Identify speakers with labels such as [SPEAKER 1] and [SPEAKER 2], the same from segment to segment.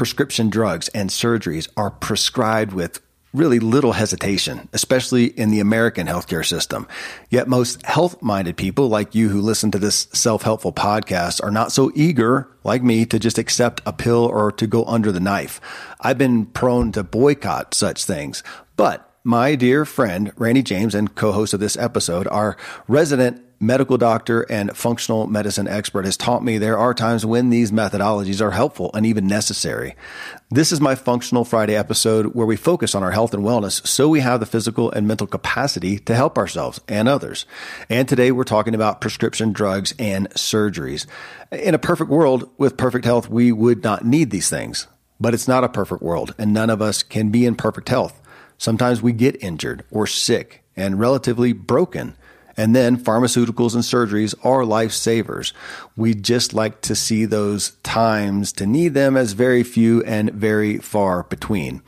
[SPEAKER 1] prescription drugs and surgeries are prescribed with really little hesitation, especially in the American healthcare system. Yet most health minded people like you who listen to this self helpful podcast are not so eager like me to just accept a pill or to go under the knife. I've been prone to boycott such things, but my dear friend, Randy James, and co host of this episode, our resident medical doctor and functional medicine expert, has taught me there are times when these methodologies are helpful and even necessary. This is my Functional Friday episode where we focus on our health and wellness so we have the physical and mental capacity to help ourselves and others. And today we're talking about prescription drugs and surgeries. In a perfect world with perfect health, we would not need these things. But it's not a perfect world, and none of us can be in perfect health. Sometimes we get injured or sick and relatively broken. And then pharmaceuticals and surgeries are lifesavers. We just like to see those times to need them as very few and very far between.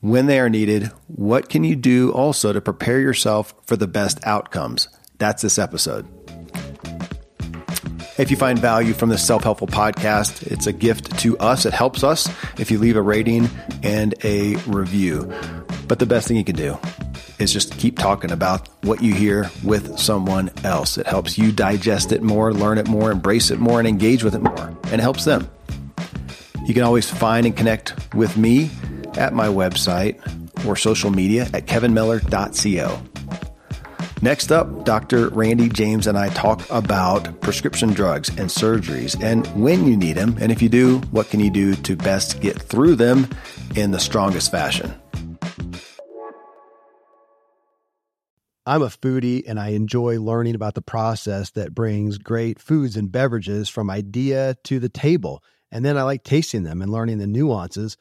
[SPEAKER 1] When they are needed, what can you do also to prepare yourself for the best outcomes? That's this episode. If you find value from this self helpful podcast, it's a gift to us. It helps us if you leave a rating and a review. But the best thing you can do is just keep talking about what you hear with someone else. It helps you digest it more, learn it more, embrace it more, and engage with it more, and it helps them. You can always find and connect with me at my website or social media at kevinmiller.co. Next up, Dr. Randy James and I talk about prescription drugs and surgeries and when you need them. And if you do, what can you do to best get through them in the strongest fashion?
[SPEAKER 2] I'm a foodie and I enjoy learning about the process that brings great foods and beverages from idea to the table. And then I like tasting them and learning the nuances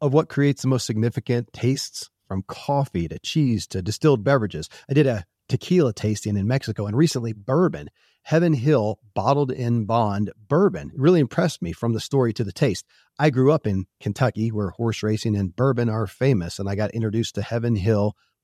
[SPEAKER 2] of what creates the most significant tastes from coffee to cheese to distilled beverages. I did a tequila tasting in Mexico and recently bourbon. Heaven Hill bottled in bond bourbon really impressed me from the story to the taste. I grew up in Kentucky where horse racing and bourbon are famous, and I got introduced to Heaven Hill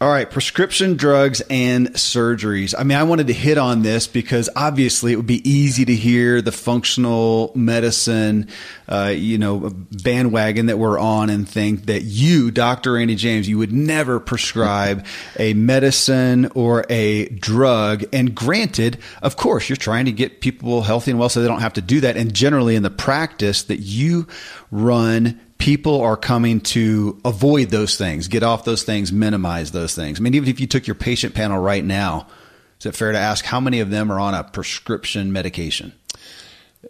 [SPEAKER 1] All right, prescription drugs and surgeries. I mean, I wanted to hit on this because obviously it would be easy to hear the functional medicine, uh, you know, bandwagon that we're on and think that you, Dr. Randy James, you would never prescribe a medicine or a drug. And granted, of course, you're trying to get people healthy and well so they don't have to do that. And generally in the practice that you run, people are coming to avoid those things, get off those things, minimize those things. I mean, even if you took your patient panel right now, is it fair to ask how many of them are on a prescription medication?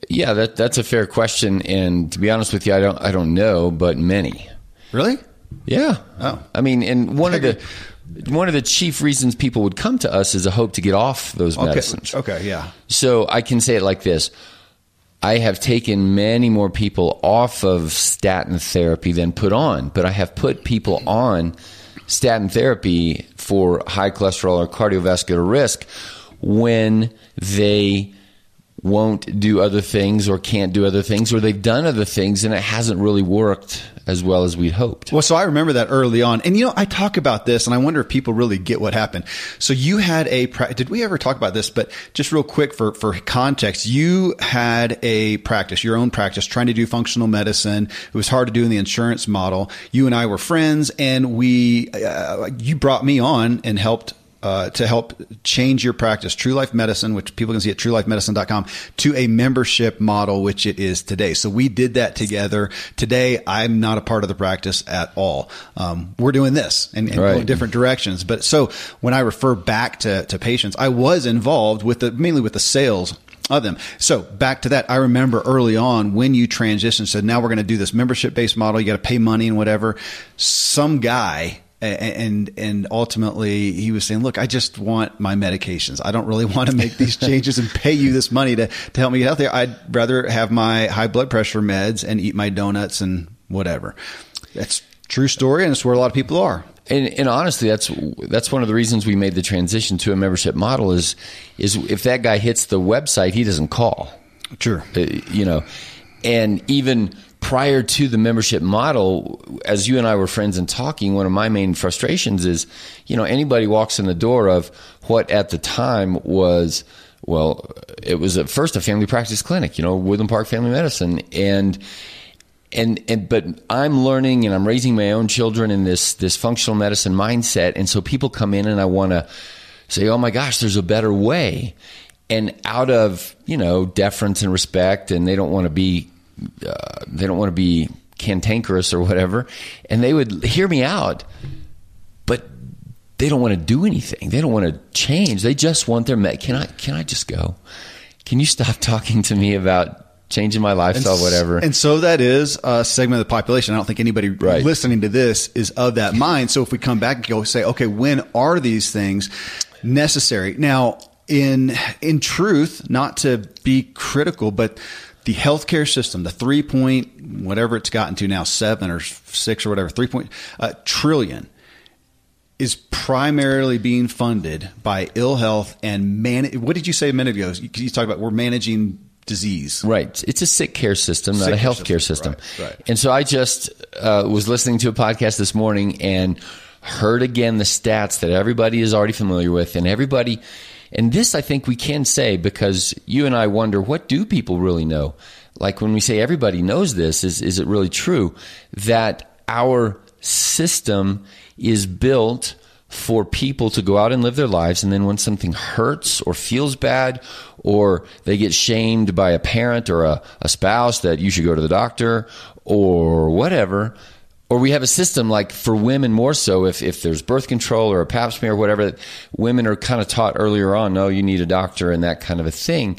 [SPEAKER 3] Yeah, that that's a fair question, and to be honest with you, I don't I don't know, but many.
[SPEAKER 1] Really?
[SPEAKER 3] Yeah. Oh, I mean, and one of the one of the chief reasons people would come to us is a hope to get off those medicines.
[SPEAKER 1] Okay, okay yeah.
[SPEAKER 3] So I can say it like this: I have taken many more people off of statin therapy than put on, but I have put people on statin therapy for high cholesterol or cardiovascular risk when they won't do other things or can't do other things or they've done other things and it hasn't really worked as well as we'd hoped.
[SPEAKER 1] Well, so I remember that early on. And you know, I talk about this and I wonder if people really get what happened. So you had a, did we ever talk about this? But just real quick for, for context, you had a practice, your own practice, trying to do functional medicine. It was hard to do in the insurance model. You and I were friends and we, uh, you brought me on and helped uh, to help change your practice, True Life Medicine, which people can see at truelifemedicine.com, to a membership model, which it is today. So we did that together. Today, I'm not a part of the practice at all. Um, we're doing this and, and
[SPEAKER 3] Right.
[SPEAKER 1] going different directions. But so when I refer back to, to patients, I was involved with the, mainly with the sales of them. So back to that, I remember early on when you transitioned, said, now we're going to do this membership based model. You got to pay money and whatever. Some guy, and and ultimately he was saying, look, I just want my medications. I don't really want to make these changes and pay you this money to to help me get out there. I'd rather have my high blood pressure meds and eat my donuts and whatever. That's true story, and it's where a lot of people are.
[SPEAKER 3] And, and honestly, that's that's one of the reasons we made the transition to a membership model. Is is if that guy hits the website, he doesn't call.
[SPEAKER 1] Sure.
[SPEAKER 3] Uh, you know, and even prior to the membership model, as you and I were friends and talking, one of my main frustrations is, you know, anybody walks in the door of what at the time was, well, it was at first a family practice clinic, you know, Woodland Park Family Medicine, and and and but I'm learning and I'm raising my own children in this this functional medicine mindset, and so people come in and I want to say, oh my gosh, there's a better way, and out of you know deference and respect, and they don't want to be uh, they don't want to be cantankerous or whatever, and they would hear me out, but they don't want to do anything. They don't want to change. They just want their med. Can I can I just go? Can you stop talking to me about changing my lifestyle, whatever?
[SPEAKER 1] And so that is a segment of the population. I don't think anybody
[SPEAKER 3] Right.
[SPEAKER 1] listening to this is of that mind. So if we come back and go say, okay, when are these things necessary? Now, in in truth, not to be critical, but the healthcare system, the three point whatever it's gotten to now, seven or six or whatever, three point uh, trillion is primarily being funded by ill health and man. What did you say a minute ago? You, you talked about we're managing disease.
[SPEAKER 3] Right. It's a sick care system, not
[SPEAKER 1] Sick
[SPEAKER 3] a
[SPEAKER 1] care
[SPEAKER 3] healthcare
[SPEAKER 1] system,
[SPEAKER 3] system.
[SPEAKER 1] right, right.
[SPEAKER 3] And so I just uh, was listening to a podcast this morning and heard again the stats that everybody is already familiar with, and everybody. And this, I think, we can say because you and I wonder what do people really know. Like when we say everybody knows this, is is it really true that our system is built for people to go out and live their lives and then when something hurts or feels bad or they get shamed by a parent or a, a spouse that you should go to the doctor or whatever or we have a system like for women more so if, if there's birth control or a pap smear or whatever women are kind of taught earlier on no you need a doctor and that kind of a thing.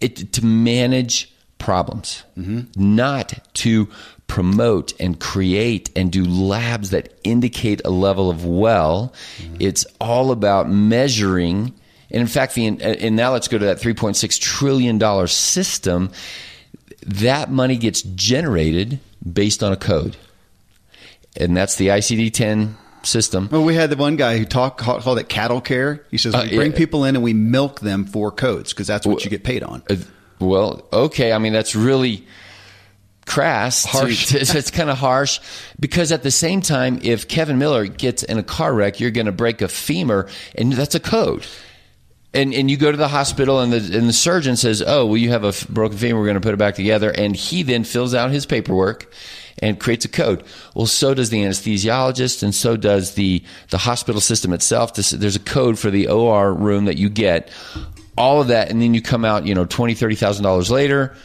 [SPEAKER 3] It, to manage problems. Mm-hmm. Not to promote and create and do labs that indicate a level of well. Mm-hmm. It's all about measuring. And in fact the and now let's go to that 3.6 trillion dollar system. That money gets generated based on a code and that's the ICD-10 system
[SPEAKER 1] Well, we had the one guy who talked called, it cattle care. He says we
[SPEAKER 3] Uh,
[SPEAKER 1] bring
[SPEAKER 3] yeah.
[SPEAKER 1] people in and we milk them for codes because that's what you get paid on.
[SPEAKER 3] Uh, Well, okay. I mean, that's really crass. to-
[SPEAKER 1] Harsh.
[SPEAKER 3] to- it's kind of harsh because at the same time, if Kevin Miller gets in a car wreck, you're going to break a femur, and that's a code. And and you go to the hospital, and the and the surgeon says, "Oh, well, you have a broken femur. We're going to put it back together." And he then fills out his paperwork and creates a code. Well, so does the anesthesiologist, and so does the the hospital system itself. This, there's a code for the OR room that you get. All of that, and then you come out, you know, twenty, thirty thousand dollars later,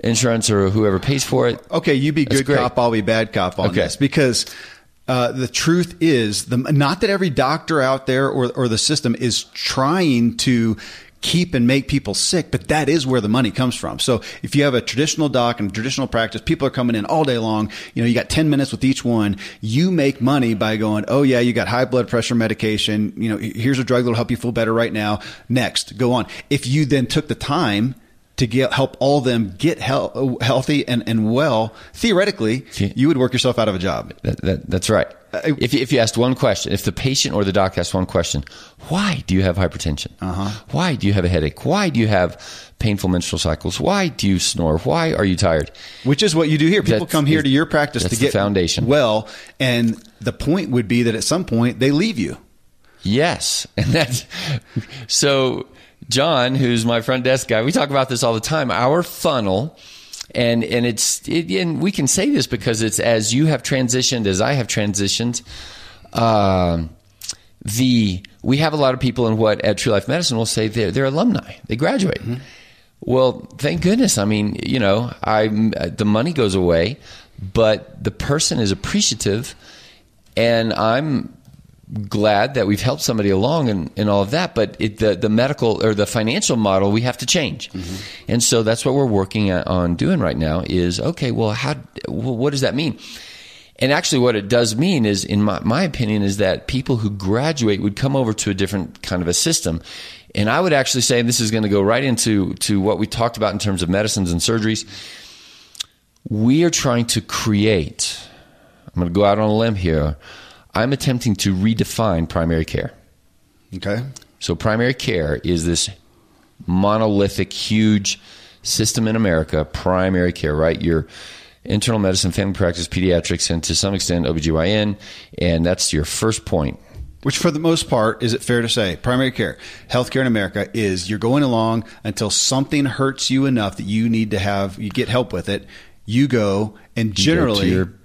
[SPEAKER 3] insurance or whoever pays for it.
[SPEAKER 1] Okay, you be good cop, I'll be bad cop on
[SPEAKER 3] Okay.
[SPEAKER 1] this because uh, the truth is the not that every doctor out there or or the system is trying to keep and make people sick, but that is where the money comes from. So if you have a traditional doc and a traditional practice, people are coming in all day long. You know, you got 10 minutes with each one. You make money by going, oh yeah, you got high blood pressure medication. You know, here's a drug that'll help you feel better right now. Next, go on. If you then took the time to get help all them get hel- healthy and, and well, theoretically, you would work yourself out of a job.
[SPEAKER 3] That, that, that's right.
[SPEAKER 1] Uh,
[SPEAKER 3] if, you- if you asked one question, if the patient or the doc asked one question, why do you have hypertension? Uh-huh. Why do you have a headache? Why do you have painful menstrual cycles? Why do you snore? Why are you tired?
[SPEAKER 1] Which is what you do here. People
[SPEAKER 3] That's-
[SPEAKER 1] come here to your practice to get
[SPEAKER 3] foundation.
[SPEAKER 1] well, and the point would be that at some point they leave you.
[SPEAKER 3] Yes, and that's so. John, who's my front desk guy, we talk about this all the time. Our funnel, and and it's it, and we can say this because it's as you have transitioned, as I have transitioned. Um, the we have a lot of people in what at True Life Medicine will say they're, they're alumni. They graduate. Well, thank goodness. I mean, you know, I the money goes away, but the person is appreciative, and I'm glad that we've helped somebody along and, and all of that. But it, the the medical or the financial model we have to change, mm-hmm. and so that's what we're working on doing right now. Is okay. Well, how? Well, what does that mean? And actually, what it does mean is, in my, my opinion, is that people who graduate would come over to a different kind of a system. And I would actually say, and this is going to go right into to what we talked about in terms of medicines and surgeries. We are trying to create. I'm going to go out on a limb here. I'm attempting to redefine primary care.
[SPEAKER 1] Okay.
[SPEAKER 3] So, primary care is this monolithic, huge system in America, primary care, right? Your internal medicine, family practice, pediatrics, and to some extent OBGYN. And that's your first point.
[SPEAKER 1] Which, for the most part, is it fair to say, primary care, healthcare in America is you're going along until something hurts you enough that you need to have, you get help with it. You go and generally.
[SPEAKER 3] You go to
[SPEAKER 1] generally,
[SPEAKER 3] your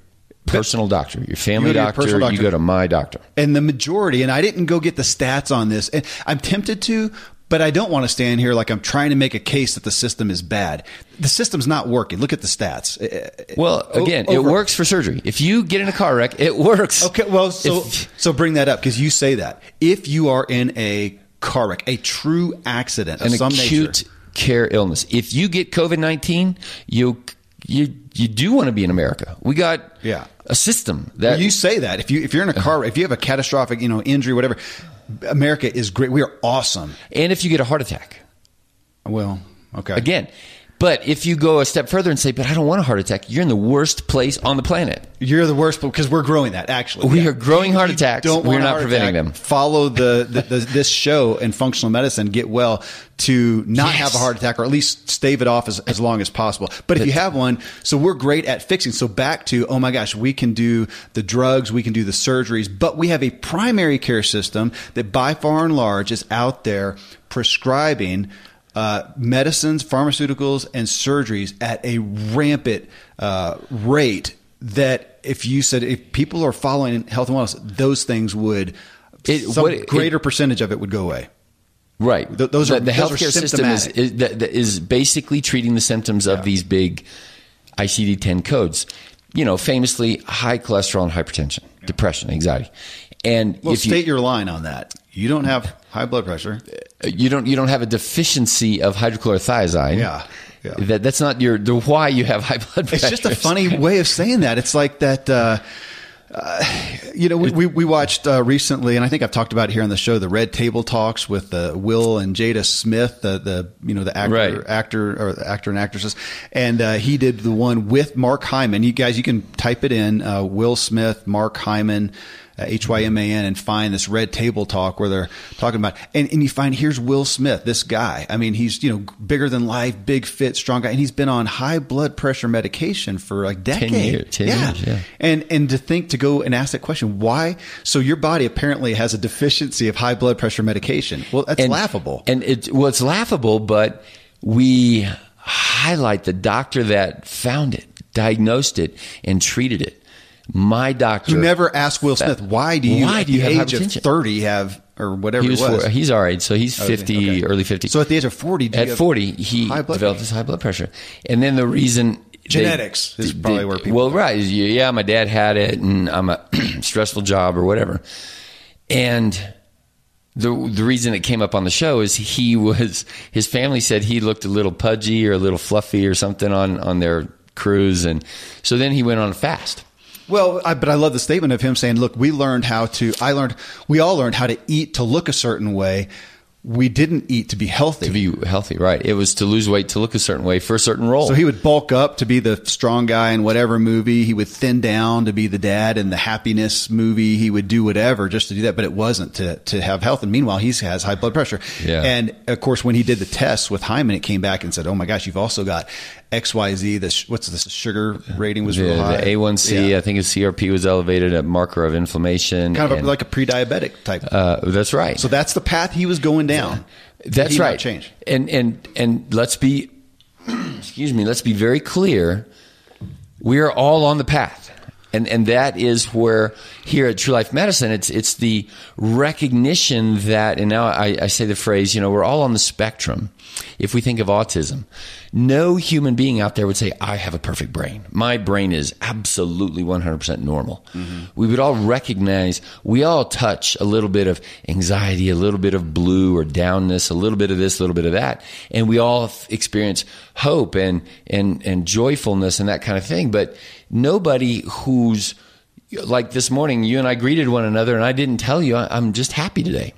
[SPEAKER 3] personal doctor, your family
[SPEAKER 1] You your
[SPEAKER 3] doctor,
[SPEAKER 1] personal
[SPEAKER 3] you go to my doctor.
[SPEAKER 1] and the majority, and I didn't go get the stats on this, and I'm tempted to, but I don't want to stand here like I'm trying to make a case that the system is bad. The system's not working. Look at the stats.
[SPEAKER 3] Uh, uh, well,
[SPEAKER 1] O-
[SPEAKER 3] again, it works for surgery. If you get in a car wreck, it works.
[SPEAKER 1] Okay, well, so
[SPEAKER 3] If-
[SPEAKER 1] so bring that up because you say that if you are in a car wreck, a true accident of
[SPEAKER 3] an
[SPEAKER 1] some
[SPEAKER 3] acute
[SPEAKER 1] nature,
[SPEAKER 3] care illness. If you get COVID nineteen, you you you do want to be in America. We got
[SPEAKER 1] Yeah.
[SPEAKER 3] A system that
[SPEAKER 1] Well, you say that if you if you're in a car, if you have a catastrophic, you know, injury, whatever, America is great. We are awesome.
[SPEAKER 3] and if you get a heart attack
[SPEAKER 1] Well, okay,
[SPEAKER 3] again. But if you go a step further and say, "But I don't want a heart attack," you're in the worst place on the planet.
[SPEAKER 1] you're the worst because we're growing that. Actually,
[SPEAKER 3] We are growing heart
[SPEAKER 1] You
[SPEAKER 3] attacks.
[SPEAKER 1] Don't
[SPEAKER 3] We're not preventing
[SPEAKER 1] attack.
[SPEAKER 3] them.
[SPEAKER 1] Follow the, the, the this show in functional medicine. Get well to not
[SPEAKER 3] Yes.
[SPEAKER 1] have a heart attack or at least stave it off as, as long as possible. But if you have one, so we're great at fixing. So back to oh my gosh, we can do the drugs, we can do the surgeries, but we have a primary care system that by far and large is out there prescribing uh, medicines, pharmaceuticals, and surgeries at a rampant uh, rate. That if you said if people are following health and wellness, those things would
[SPEAKER 3] It-
[SPEAKER 1] some
[SPEAKER 3] what it-
[SPEAKER 1] greater percentage of it would go away.
[SPEAKER 3] Right.
[SPEAKER 1] Th- those are-
[SPEAKER 3] the, the
[SPEAKER 1] those are
[SPEAKER 3] healthcare system is, is, that- that is basically treating the symptoms of these big ICD 10 codes. You know, famously high cholesterol and hypertension, depression, anxiety. And
[SPEAKER 1] Well,
[SPEAKER 3] if you,
[SPEAKER 1] state your line on that. You don't have high blood pressure.
[SPEAKER 3] You don't you don't have a deficiency of hydrochlorothiazide.
[SPEAKER 1] Yeah, yeah.
[SPEAKER 3] That that's not your the why you have high blood pressure.
[SPEAKER 1] It's just a funny way of saying that. It's like that. Uh, uh, you know, we, we, we watched uh, recently, and I think I've talked about it here on the show, the Red Table Talks with uh, Will and Jada Smith, the the you know the actor,
[SPEAKER 3] Right.
[SPEAKER 1] actor or the actor and actresses, and uh, he did the one with Mark Hyman. You guys, you can type it in, uh, Will Smith, Mark Hyman. Uh, H Y M A N and find this red table talk where they're talking about and, and you find here's Will Smith this guy. I mean he's you know bigger than life big fit strong guy and he's been on high blood pressure medication for a decade.
[SPEAKER 3] years, 10 years, yeah.
[SPEAKER 1] and and to think to go and ask that question why? So your body apparently has a deficiency of high blood pressure medication. Well that's
[SPEAKER 3] and,
[SPEAKER 1] laughable.
[SPEAKER 3] And it well, it's laughable, but we highlight the doctor that found it, diagnosed it, and treated it. My doctor
[SPEAKER 1] who never asked Will Smith why do you
[SPEAKER 3] Why do you
[SPEAKER 1] the
[SPEAKER 3] have
[SPEAKER 1] age of 30 have or whatever
[SPEAKER 3] He was,
[SPEAKER 1] it was
[SPEAKER 3] four- he's our age, so he's fifty,
[SPEAKER 1] okay.
[SPEAKER 3] early fifty.
[SPEAKER 1] so at the age of 40 do you
[SPEAKER 3] at
[SPEAKER 1] have
[SPEAKER 3] forty, he developed his high blood pressure, and then the reason they-
[SPEAKER 1] Genetics is probably where people-
[SPEAKER 3] Well, right, yeah, my dad had it, and I'm a stressful job or whatever, and. The, the reason it came up on the show is he was his family said he looked a little pudgy or a little fluffy or something on on their cruise and so then he went on a fast
[SPEAKER 1] Well, I, but I love the statement of him saying, "Look, we learned how to. I learned. We all learned how to eat to look a certain way. We didn't eat to be healthy.
[SPEAKER 3] to be healthy right it was to lose weight to look a certain way for a certain role
[SPEAKER 1] so he would bulk up to be the strong guy in whatever movie. He would thin down to be the dad in the happiness movie. He would do whatever just to do that, but it wasn't to to have health. And meanwhile, he has high blood pressure.
[SPEAKER 3] Yeah.
[SPEAKER 1] And of course, when he did the tests with Hyman, it came back and said, "Oh my gosh, you've also got X Y Z. This what's this sugar rating was
[SPEAKER 3] the,
[SPEAKER 1] real high.
[SPEAKER 3] the A1C,
[SPEAKER 1] Yeah.
[SPEAKER 3] I think his CRP was elevated, a marker of inflammation.
[SPEAKER 1] kind of
[SPEAKER 3] and-
[SPEAKER 1] like a pre-diabetic type.
[SPEAKER 3] uh, that's right.
[SPEAKER 1] so that's the path he was going down.
[SPEAKER 3] that's
[SPEAKER 1] He
[SPEAKER 3] right.
[SPEAKER 1] Change.
[SPEAKER 3] And and and let's be, excuse me, let's be very clear. We are all on the path. And and that is where here at True Life Medicine, it's it's the recognition that, and now I, I say the phrase, you know, we're all on the spectrum. If we think of autism, no human being out there would say, I have a perfect brain. My brain is absolutely 100% normal. Mm-hmm. We would all recognize, we all touch a little bit of anxiety, a little bit of blue or downness, a little bit of this, a little bit of that. And we all experience hope and, and, and joyfulness and that kind of thing. But nobody who's like this morning, you and I greeted one another, and I didn't tell you I'm just happy today.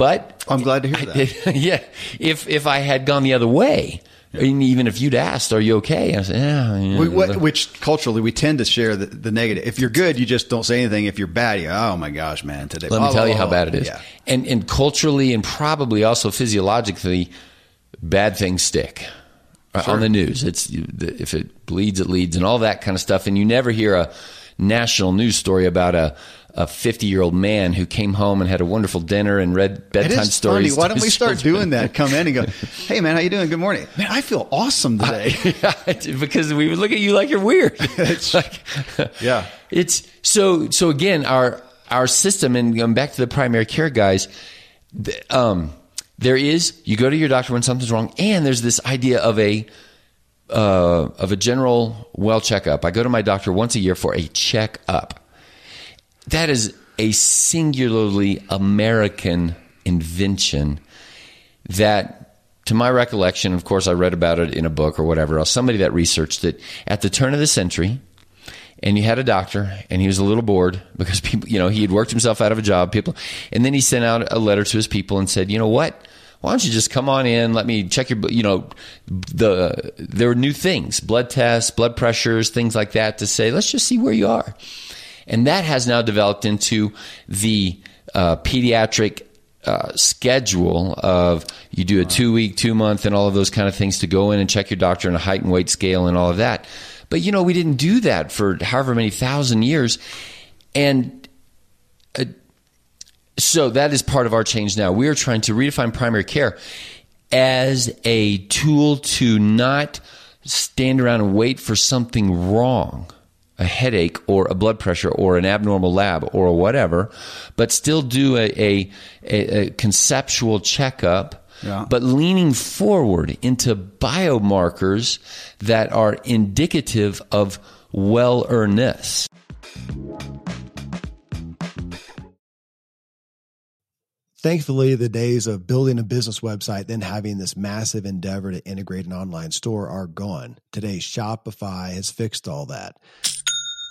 [SPEAKER 3] But
[SPEAKER 1] I'm glad to hear
[SPEAKER 3] that. yeah, if if I had gone the other way, yeah. even if you'd asked, "Are you okay?" I said, "Yeah."
[SPEAKER 1] we, what, which culturally we tend to share the, the, negative. If you're good, you just don't say anything. If you're bad, you "Oh my gosh, man!" Today,
[SPEAKER 3] let me tell you how bad it is. Oh, yeah. And and culturally and probably also physiologically, bad things stick. Uh, sure. On the news, it's if it bleeds, it leads, and all that kind of stuff. And you never hear a national news story about a a 50 year old man who came home and had a wonderful dinner and read bedtime stories.
[SPEAKER 1] Funny. Why don't we start doing that? Come in and go, hey man, how you doing? Good morning. Man, I feel awesome today.
[SPEAKER 3] because we would look at you like you're weird.
[SPEAKER 1] it's like, yeah.
[SPEAKER 3] It's so, so again, our, our system and going back to the primary care guys, um, there is, you go to your doctor when something's wrong and there's this idea of a, uh, of a general well checkup. I go to my doctor once a year for a checkup. That is a singularly American invention that, to my recollection, of course, I read about it in a book or whatever else, somebody that researched it at the turn of the century. And you had a doctor, and he was a little bored because people, you know, he had worked himself out of a job. People, and then he sent out a letter to his people and said, "You know what? why don't you just come on in? Let me check your, you know, the, there are new things, blood tests, blood pressures, things like that to say, let's just see where you are. And that has now developed into the uh, pediatric uh, schedule of you do a two week, two month, and all of those kind of things to go in and check your doctor on a height and weight scale and all of that. But you know, we didn't do that for however many thousand years. And uh, so that is part of our change now. We are trying to redefine primary care as a tool to not stand around and wait for something wrong a headache or a blood pressure or an abnormal lab or whatever, but still do a, a, a conceptual checkup, yeah. but leaning forward into biomarkers that are indicative of well earnedness.
[SPEAKER 2] Thankfully, the days of building a business website, then having this massive endeavor to integrate an online store are gone. Today, Shopify has fixed all that.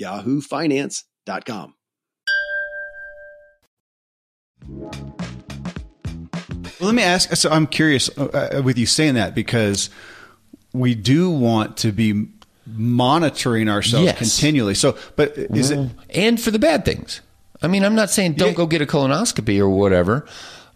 [SPEAKER 2] yahoofinance.com.
[SPEAKER 1] Well, let me ask. So I'm curious uh, uh, with you saying that because we do want to be monitoring ourselves
[SPEAKER 3] Yes.
[SPEAKER 1] continually. So, but is it
[SPEAKER 3] and for the bad things. I mean, I'm not saying don't
[SPEAKER 1] Yeah.
[SPEAKER 3] go get a colonoscopy or whatever.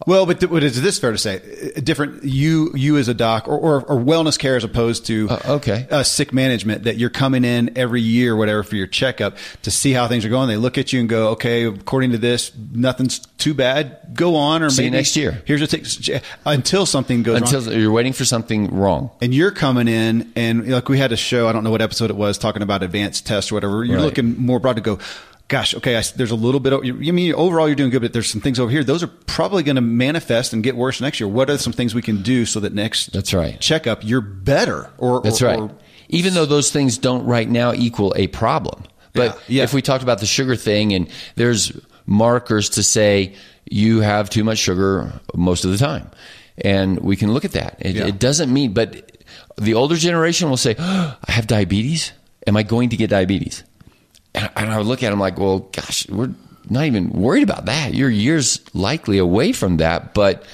[SPEAKER 1] Well? But th- what is this fair to say? A different you you as a doc or, or, or wellness care as opposed to
[SPEAKER 3] Uh, okay.
[SPEAKER 1] uh, sick management that you're coming in every year, whatever, for your checkup to see how things are going. They look at you and go, okay, according to this, nothing's too bad. Go on, or
[SPEAKER 3] See you
[SPEAKER 1] maybe
[SPEAKER 3] next year.
[SPEAKER 1] Here's a t- until something goes wrong.
[SPEAKER 3] Until you're waiting for something wrong.
[SPEAKER 1] and you're coming in and like we had a show i don't know what episode it was talking about advanced tests or whatever you're
[SPEAKER 3] Right.
[SPEAKER 1] looking more broad to go gosh okay I, there's a little bit of, you I mean overall you're doing good but there's some things over here those are probably going to manifest and get worse next year what are some things we can do so that next
[SPEAKER 3] That's right.
[SPEAKER 1] checkup you're better or
[SPEAKER 3] That's
[SPEAKER 1] or-
[SPEAKER 3] right.
[SPEAKER 1] or-
[SPEAKER 3] Even though those things don't right now equal a problem. But
[SPEAKER 1] Yeah, yeah.
[SPEAKER 3] if we talked about the sugar thing and there's markers to say you have too much sugar most of the time. And we can look at that. It,
[SPEAKER 1] Yeah.
[SPEAKER 3] it doesn't mean, but the older generation will say, "Oh, I have diabetes. Am I going to get diabetes? And I would look at him like, well, gosh, we're not even worried about that. You're years likely away from that, but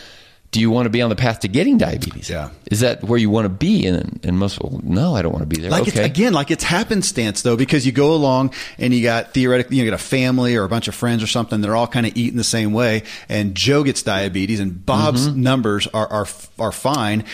[SPEAKER 3] do you want to be on the path to getting diabetes?
[SPEAKER 1] Yeah.
[SPEAKER 3] Is that where you want to be? And, and most people, no, I don't want to be there.
[SPEAKER 1] like
[SPEAKER 3] okay.
[SPEAKER 1] it's again like it's happenstance though because you go along and you got theoretically you got a family or a bunch of friends or something they're all kind of eating the same way and Joe gets diabetes and Bob's
[SPEAKER 3] Mm-hmm.
[SPEAKER 1] numbers are are are fine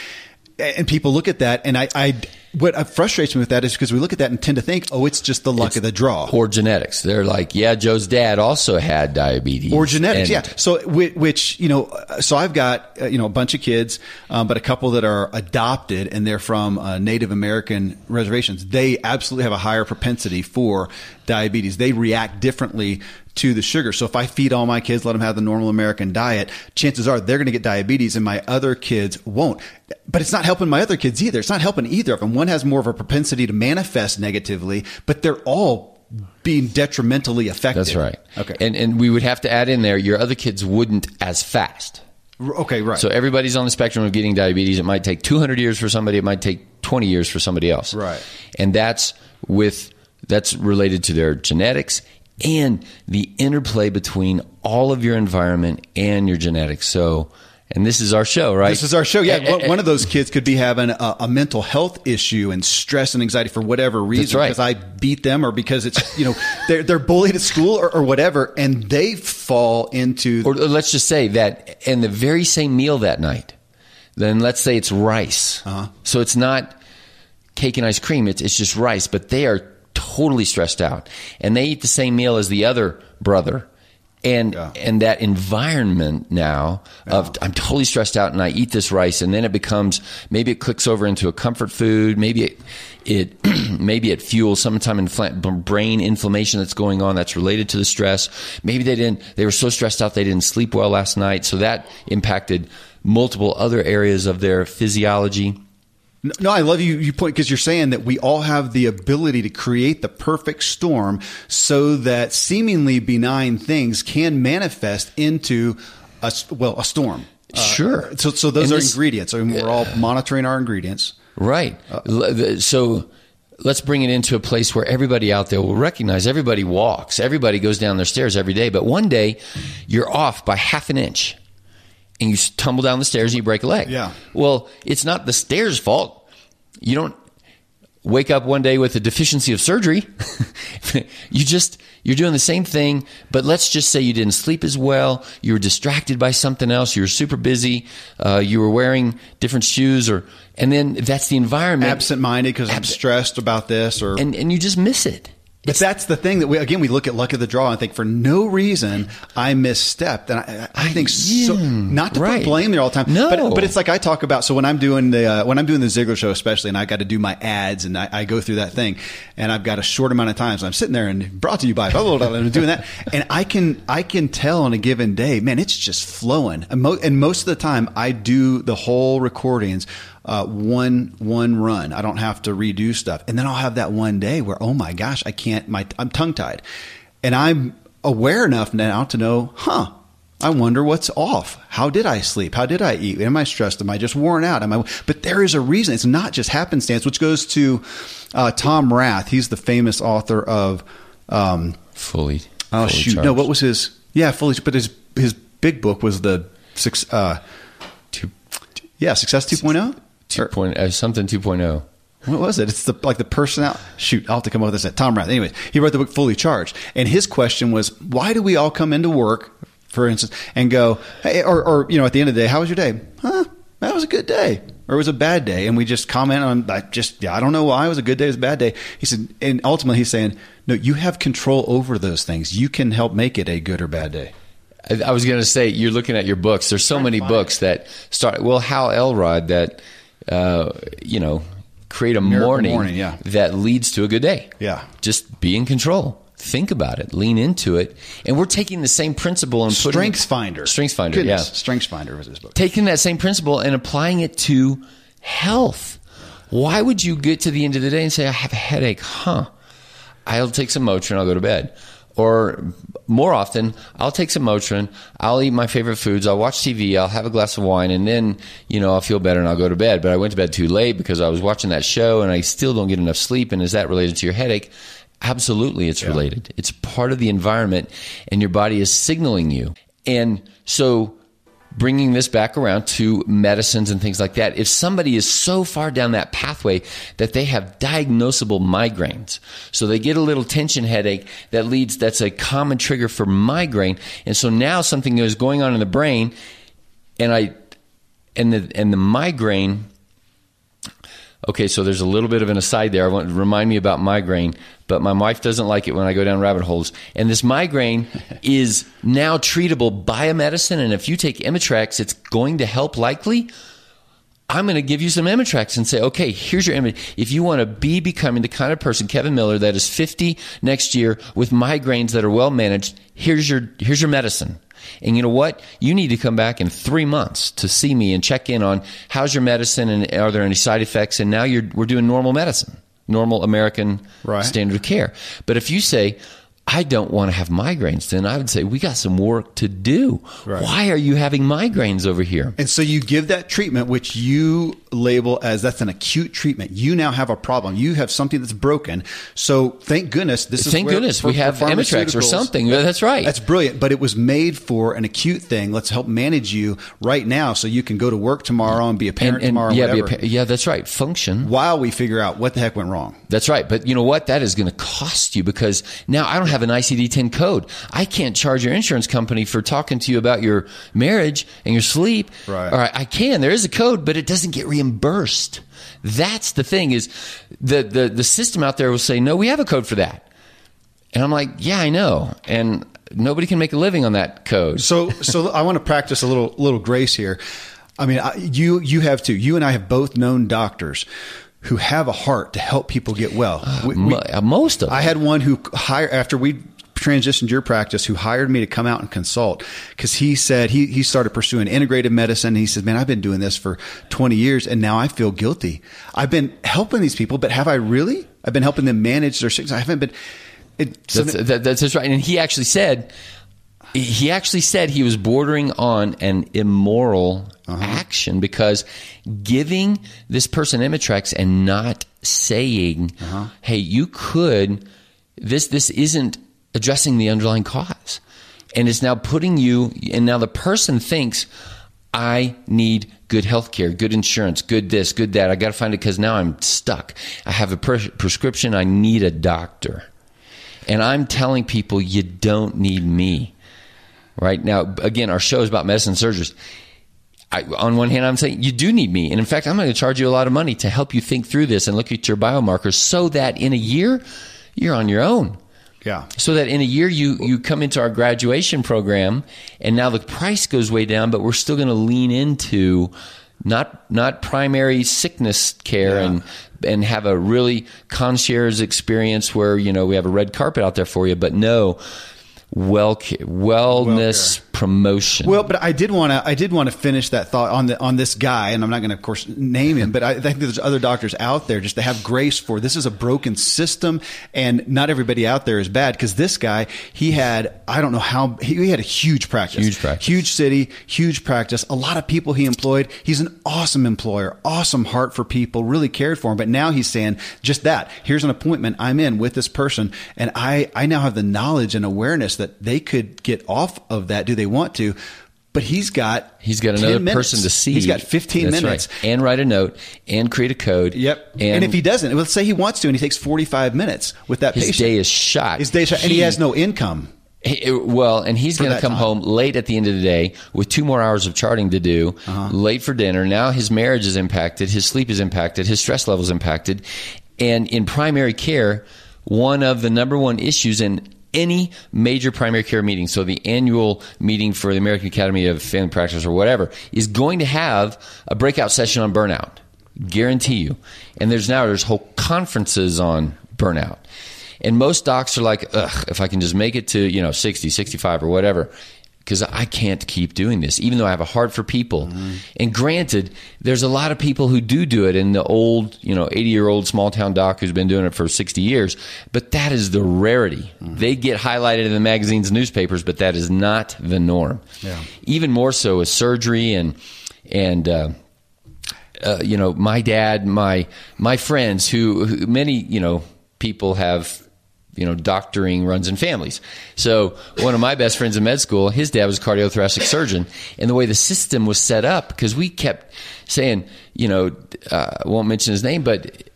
[SPEAKER 1] and people look at that and I I what frustrates me with that is because we look at that and tend to think oh it's just the luck of the draw
[SPEAKER 3] or genetics. They're like, yeah, Joe's dad also had diabetes.
[SPEAKER 1] or genetics,
[SPEAKER 3] And-
[SPEAKER 1] yeah. So, which you know, uh, so I've got uh, you know a bunch of kids, um, but a couple that are adopted and they're from uh, Native American reservations. They absolutely have a higher propensity for diabetes. They react differently to the sugar. So, if I feed all my kids, let them have the normal American diet, chances are they're going to get diabetes, and my other kids won't. But it's not helping my other kids either. It's not helping either of them. One has more of a propensity to manifest negatively, but they're all being detrimentally affected.
[SPEAKER 3] That's right.
[SPEAKER 1] Okay.
[SPEAKER 3] And, and we would have to add in there, your other kids wouldn't as fast.
[SPEAKER 1] Okay, right.
[SPEAKER 3] So everybody's on the spectrum of getting diabetes. It might take 200 years for somebody. It might take 20 years for somebody else.
[SPEAKER 1] Right.
[SPEAKER 3] And that's with that's related to their genetics and the interplay between all of your environment and your genetics. So, and this is our show, right?
[SPEAKER 1] This is our show. Yeah, one- one of those kids could be having a, a mental health issue and stress and anxiety for whatever reason
[SPEAKER 3] right.
[SPEAKER 1] because I beat them or because it's you know they're they're bullied at school or, or whatever, and they fall into
[SPEAKER 3] or let's just say that in the very same meal that night, then let's say it's rice.
[SPEAKER 1] Uh-huh.
[SPEAKER 3] So it's not cake and ice cream, it's, it's just rice, but they are totally stressed out. And they eat the same meal as the other brother, And
[SPEAKER 1] Yeah.
[SPEAKER 3] and that environment now of I'm totally stressed out and I eat this rice and then it becomes maybe it clicks over into a comfort food. Maybe it it maybe it fuels some time infl- brain inflammation that's going on that's related to the stress. Maybe they didn't they were so stressed out they didn't sleep well last night. So that impacted multiple other areas of their physiology
[SPEAKER 1] No, I love you. You point because you're saying that we all have the ability to create the perfect storm, so that seemingly benign things can manifest into a well a storm.
[SPEAKER 3] Uh, sure.
[SPEAKER 1] So, so those
[SPEAKER 3] And
[SPEAKER 1] are
[SPEAKER 3] this-
[SPEAKER 1] ingredients. I mean, we're all monitoring our ingredients.
[SPEAKER 3] Right. Uh, the- So let's bring it into a place where everybody out there will recognize everybody walks, everybody goes down their stairs every day, but one day you're off by half an inch and you tumble down the stairs and you break a leg.
[SPEAKER 1] Yeah.
[SPEAKER 3] Well, it's not the stairs' fault. You don't wake up one day with a deficiency of surgery. you just you're doing the same thing, but let's just say you didn't sleep as well. You were distracted by something else. You were super busy. Uh, you were wearing different shoes, or and then that's the environment.
[SPEAKER 1] Absent-minded because I'm stressed about this, or
[SPEAKER 3] and and you just miss it.
[SPEAKER 1] But that's the thing that we again we look at luck of the draw and think for no reason I misstepped and I, I think so not to
[SPEAKER 3] right.
[SPEAKER 1] put blame there all the time.
[SPEAKER 3] No.
[SPEAKER 1] but but it's like I talk about. So when I'm doing the uh, when I'm doing the Ziglar show especially, and I got to do my ads and I, I go through that thing, and I've got a short amount of time, so I'm sitting there and brought to you by blah blah blah, and I'm doing that, and I can I can tell on a given day, man, it's just flowing, and, mo- and most of the time I do the whole recordings uh, one one run. I don't have to redo stuff, and then I'll have that one day where oh my gosh, I can't. My I'm tongue tied, and I'm aware enough now to know, huh? I wonder what's off. How did I sleep? How did I eat? Am I stressed? Am I just worn out? Am I? But there is a reason. It's not just happenstance, which goes to uh, Tom Rath. He's the famous author of. Um,
[SPEAKER 3] fully.
[SPEAKER 1] oh
[SPEAKER 3] fully
[SPEAKER 1] shoot! No, what was his? Yeah, fully. But his his big book was the six. Uh,
[SPEAKER 3] two,
[SPEAKER 1] yeah, Success 2.0.
[SPEAKER 3] two point uh, something two oh.
[SPEAKER 1] What was it? It's the like the personal. Shoot, I'll have to come up with this. At Tom Rath. Anyways, he wrote the book Fully Charged, and his question was, why do we all come into work, for instance, and go, hey, or, or you know, at the end of the day, how was your day? Huh? That was a good day, or it was a bad day, and we just comment on. I just, yeah, I don't know why it was a good day, it was a bad day. He said, and ultimately, he's saying, no, you have control over those things. You can help make it a good or bad day.
[SPEAKER 3] I, I was going to say you're looking at your books. There's so many books that start. Well, Hal Elrod that uh, you know create a
[SPEAKER 1] Miracle
[SPEAKER 3] morning,
[SPEAKER 1] morning, yeah.
[SPEAKER 3] that leads to a good day.
[SPEAKER 1] Yeah.
[SPEAKER 3] just be in control. Think about it. Lean into it. And we're taking the same principle and putting
[SPEAKER 1] Strengths Finder.
[SPEAKER 3] Strengths Finder.
[SPEAKER 1] Goodness,
[SPEAKER 3] Yeah,
[SPEAKER 1] Strengths Finder was his book.
[SPEAKER 3] taking that same principle and applying it to health. Why would you get to the end of the day and say, I have a headache? Huh. I'll take some Motrin, I'll go to bed. Or more often, I'll take some Motrin, I'll eat my favorite foods, I'll watch TV, I'll have a glass of wine, and then, you know, I'll feel better and I'll go to bed. But I went to bed too late because I was watching that show and I still don't get enough sleep. And is that related to your headache? Absolutely, it's related. It's part of the environment, and your body is signaling you. And so, bringing this back around to medicines and things like that, if somebody is so far down that pathway that they have diagnosable migraines, so they get a little tension headache that leads, that's a common trigger for migraine. And so now something is going on in the brain, and I, and the, and the migraine Okay, so there's a little bit of an aside there. I want to remind me about migraine, but my wife doesn't like it when I go down rabbit holes. And this migraine is now treatable by a medicine, and if you take Imitrex, it's going to help likely. I'm going to give you some Imitrex and say, okay, here's your image. If you want to be becoming the kind of person, Kevin Miller, that is 50 next year with migraines that are well managed, here's your here's your medicine. And you know what? You need to come back in three months to see me and check in on how's your medicine and are there any side effects. And now you're we're doing normal medicine, normal American
[SPEAKER 1] Right.
[SPEAKER 3] standard of care. But if you say, I don't want to have migraines, then I would say we got some work to do.
[SPEAKER 1] Right.
[SPEAKER 3] Why are you having migraines over here?
[SPEAKER 1] And so you give that treatment, which you label as that's an acute treatment. You now have a problem. You have something that's broken. So thank goodness this is
[SPEAKER 3] Thank goodness we have
[SPEAKER 1] for
[SPEAKER 3] Imitrex or something. That's right.
[SPEAKER 1] That's brilliant. But it was made for an acute thing. Let's help manage you right now, so you can go to work tomorrow and be a parent tomorrow.
[SPEAKER 3] yeah, be a
[SPEAKER 1] whatever,
[SPEAKER 3] pa- yeah, that's right. Function.
[SPEAKER 1] while we figure out what the heck went wrong.
[SPEAKER 3] That's right. But you know what? That is going to cost you because now I don't have an ICD 10 code. I can't charge your insurance company for talking to you about your marriage and your sleep.
[SPEAKER 1] Right.
[SPEAKER 3] All right. I can. There is a code, but it doesn't get reimbursed. That's the thing is the, the, the system out there will say, no, we have a code for that. And I'm like, yeah, I know. And nobody can make a living on that code.
[SPEAKER 1] So, so I want to practice a little little grace here. I mean, I, you you have too. You and I have both known doctors who have a heart to help people get well. We- we-
[SPEAKER 3] uh, Most of them.
[SPEAKER 1] I had one who hired after we transitioned your practice who hired me to come out and consult because he said he, he started pursuing integrative medicine. He said, man, I've been doing this for 20 years and now I feel guilty. I've been helping these people, but have I really? I've been helping them manage their sickness. I haven't been. It,
[SPEAKER 3] That's, that, that's just right. And he actually said, he actually said he was bordering on an immoral
[SPEAKER 1] Uh-huh.
[SPEAKER 3] action because giving this person Imitrex and not saying,
[SPEAKER 1] Uh-huh.
[SPEAKER 3] "Hey, you could," this this isn't addressing the underlying cause, and it's now putting you. And now the person thinks, "I need." Good health care, good insurance, good this, good that. I got to find it because now I'm stuck. I have a pres- prescription. I need a doctor. And I'm telling people you don't need me. Right now, again, our show is about medicine surgeries. I, on one hand, I'm saying you do need me. And in fact, I'm going to charge you a lot of money to help you think through this and look at your biomarkers so that in a year, you're on your own.
[SPEAKER 1] yeah.
[SPEAKER 3] So that in a year, you, you come into our graduation program and now the price goes way down, but we're still going to lean into not, not primary sickness care
[SPEAKER 1] Yeah.
[SPEAKER 3] and, and have a really concierge experience where, you know, we have a red carpet out there for you, but no, well, wellness promotion.
[SPEAKER 1] Well, but I did want to. I did want to finish that thought on the on this guy, and I'm not going to, of course, name him. But I think there's other doctors out there just to have grace for. This is a broken system, and not everybody out there is bad. Because this guy, he had I don't know how he, he had a huge practice,
[SPEAKER 3] Huge practice.
[SPEAKER 1] huge city, huge practice. A lot of people he employed. He's an awesome employer, awesome heart for people, really cared for him. But now he's saying just that. Here's an appointment I'm in with this person, and I I now have the knowledge and awareness that they could get off of that. Do they want to? But he's got
[SPEAKER 3] He's got another
[SPEAKER 1] minutes.
[SPEAKER 3] person to see.
[SPEAKER 1] He's got 15
[SPEAKER 3] That's
[SPEAKER 1] minutes.
[SPEAKER 3] right. and write a note and create a code.
[SPEAKER 1] Yep. And, if he doesn't, let's say he wants to, and he takes 45 minutes with that
[SPEAKER 3] his
[SPEAKER 1] patient.
[SPEAKER 3] day is shot.
[SPEAKER 1] His day is shot, and he has no income.
[SPEAKER 3] He- well, and he's going to come
[SPEAKER 1] time.
[SPEAKER 3] home late at the end of the day with two more hours of charting to do,
[SPEAKER 1] Uh-huh.
[SPEAKER 3] late for dinner. Now his marriage is impacted, his sleep is impacted, his stress level is impacted. And in primary care, one of the number one issues in any major primary care meeting, so the annual meeting for the American Academy of Family Practice or whatever, is going to have a breakout session on burnout. Guarantee you. And there's now there's whole conferences on burnout. And most docs are like, ugh, if I can just make it to, you know, 60, 65 or whatever, because I can't keep doing this, even though I have a heart for people. And granted, there's a lot of people who do do it in the old, you know, 80 year old small town doc who's been doing it for 60 years, but that is the rarity. They get highlighted in the magazines and newspapers, but that is not the norm.
[SPEAKER 1] Yeah.
[SPEAKER 3] Even more so with surgery and, and, uh, uh, you know, my dad, my my friends, who, who many you know people have, you know, doctoring runs in families. So one of my best friends in med school, his dad was a cardiothoracic surgeon, and the way the system was set up, because we kept saying, you know, uh, I won't mention his name, but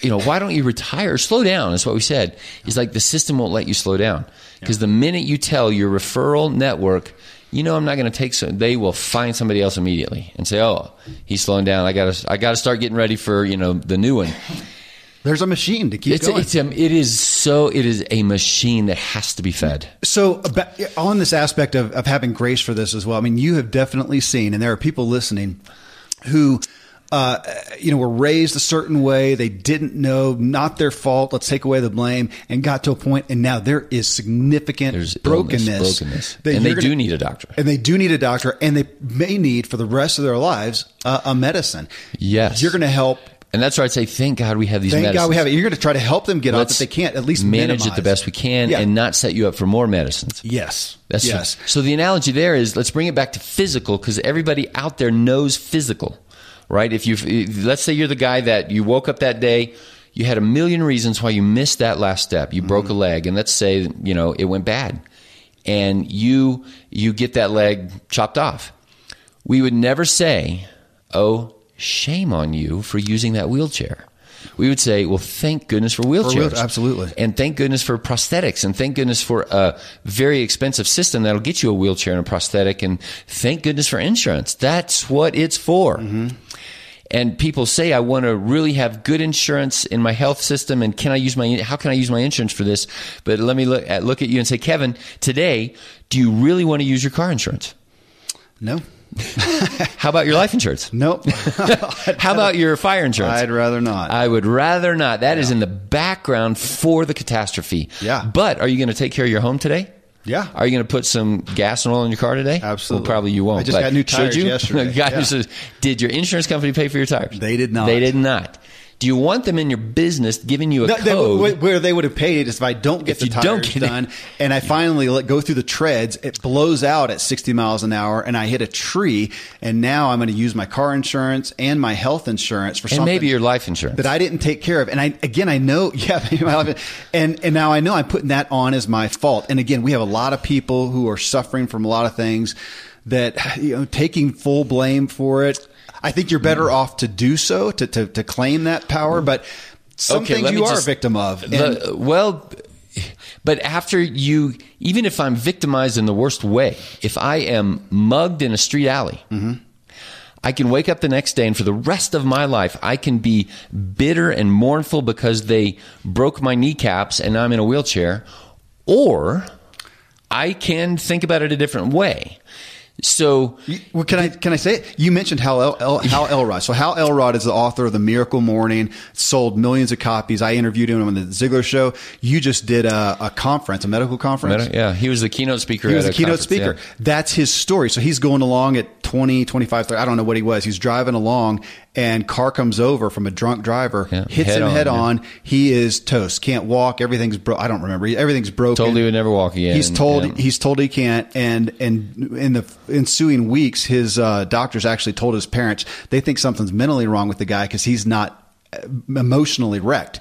[SPEAKER 3] you know, why don't you retire? Slow down. That's what we said. He's like, the system won't let you slow down. Because the minute you tell your referral network, you know, I'm not going to take some, they will find somebody else immediately and say, oh, he's slowing down. I got to, I got to start getting ready for, you know, the new one.
[SPEAKER 1] There's a machine to keep
[SPEAKER 3] It's,
[SPEAKER 1] going.
[SPEAKER 3] it's, um, it is so, it is a machine that has to be fed.
[SPEAKER 1] So, on this aspect of, of having grace for this as well, I mean, you have definitely seen, and there are people listening who, uh, you know, were raised a certain way. They didn't know, not their fault. Let's take away the blame, and got to a point, and now there is significant
[SPEAKER 3] There's
[SPEAKER 1] brokenness,
[SPEAKER 3] illness, brokenness. And they
[SPEAKER 1] you're
[SPEAKER 3] do need a doctor.
[SPEAKER 1] and they do need a doctor, and they may need for the rest of their lives uh, a medicine.
[SPEAKER 3] Yes.
[SPEAKER 1] you're going to help.
[SPEAKER 3] And that's why I'd say, thank God we have these
[SPEAKER 1] Thank
[SPEAKER 3] medicines.
[SPEAKER 1] God we have it. You're going to try to help them get
[SPEAKER 3] Let's
[SPEAKER 1] if they can't. At least
[SPEAKER 3] manage it the best we can
[SPEAKER 1] Yeah.
[SPEAKER 3] and not set you up for more medicines.
[SPEAKER 1] Yes,
[SPEAKER 3] That's
[SPEAKER 1] yes.
[SPEAKER 3] So the analogy there is let's bring it back to physical because everybody out there knows physical, right? If you let's say you're the guy that you woke up that day, you had a million reasons why you missed that last step. You broke mm-hmm. a leg, and let's say you know it went bad, and you you get that leg chopped off. We would never say, "Oh, shame on you for using that wheelchair." We would say, "Well, thank goodness for wheelchairs."
[SPEAKER 1] wheel- absolutely.
[SPEAKER 3] And thank goodness for prosthetics, and thank goodness for a very expensive system that'll get you a wheelchair and a prosthetic, and thank goodness for insurance. That's what it's for. Mm-hmm. And people say, I want to really have good insurance in my health system. And can I use my, how can I use my insurance for this? But let me look at, look at you and say, Kevin, today, do you really want to use your car insurance?
[SPEAKER 1] No.
[SPEAKER 3] How about your life insurance?
[SPEAKER 1] Nope.
[SPEAKER 3] How about your fire insurance?
[SPEAKER 1] I'd rather not.
[SPEAKER 3] I would rather not. That is in the background for the catastrophe.
[SPEAKER 1] Yeah.
[SPEAKER 3] But are you going to take care of your home today?
[SPEAKER 1] Yeah.
[SPEAKER 3] Are you going to put some gas and oil in your car today?
[SPEAKER 1] Absolutely.
[SPEAKER 3] Well, probably you won't.
[SPEAKER 1] I just got new
[SPEAKER 3] should
[SPEAKER 1] tires
[SPEAKER 3] you?
[SPEAKER 1] yesterday.
[SPEAKER 3] Guys,
[SPEAKER 1] Yeah.
[SPEAKER 3] says, did your insurance company pay for your tires?
[SPEAKER 1] They did not.
[SPEAKER 3] They did not. Do you want them in your business giving you a
[SPEAKER 1] No,
[SPEAKER 3] code?
[SPEAKER 1] wh- where they would have paid is if I don't get
[SPEAKER 3] If
[SPEAKER 1] the
[SPEAKER 3] you
[SPEAKER 1] tires
[SPEAKER 3] don't get it-
[SPEAKER 1] done and I finally let go through the treads, it blows out at 60 miles an hour and I hit a tree and now I'm going to use my car insurance and my health insurance for
[SPEAKER 3] and
[SPEAKER 1] something
[SPEAKER 3] maybe your life insurance.
[SPEAKER 1] that I didn't take care of. And I, again, I know, yeah, my life- and, and now I know I'm putting that on as my fault. And again, we have a lot of people who are suffering from a lot of things that, you know, taking full blame for it. I think you're better hmm. off to do so, to, to, to claim that power, but some
[SPEAKER 3] Okay,
[SPEAKER 1] things you are
[SPEAKER 3] just-
[SPEAKER 1] a victim of. And-
[SPEAKER 3] The- well, but after you, even if I'm victimized in the worst way, if I am mugged in a street alley, mm-hmm. I can wake up the next day and for the rest of my life, I can be bitter and mournful because they broke my kneecaps and I'm in a wheelchair, or I can think about it a different way. So,
[SPEAKER 1] Well, can I can I say it? You mentioned Hal El, El, Hal Elrod. So Hal Elrod is the author of the Miracle Morning. Sold millions of copies. I interviewed him on the Ziglar Show. You just did a, a conference, a medical conference.
[SPEAKER 3] yeah, he was the keynote speaker.
[SPEAKER 1] He was a keynote speaker.
[SPEAKER 3] yeah.
[SPEAKER 1] That's his story. So he's going along at 20, 25, 30. I don't know what he was. He's driving along and car comes over from a drunk driver,
[SPEAKER 3] Yeah,
[SPEAKER 1] hits
[SPEAKER 3] head
[SPEAKER 1] him
[SPEAKER 3] on,
[SPEAKER 1] head
[SPEAKER 3] yeah.
[SPEAKER 1] on. He is toast. Can't walk. Everything's bro. I don't remember. Everything's broken.
[SPEAKER 3] Told he would never walk again.
[SPEAKER 1] He's told
[SPEAKER 3] Yeah.
[SPEAKER 1] he's told he can't. And and in the ensuing weeks, his uh, doctors actually told his parents they think something's mentally wrong with the guy because he's not uh, emotionally wrecked.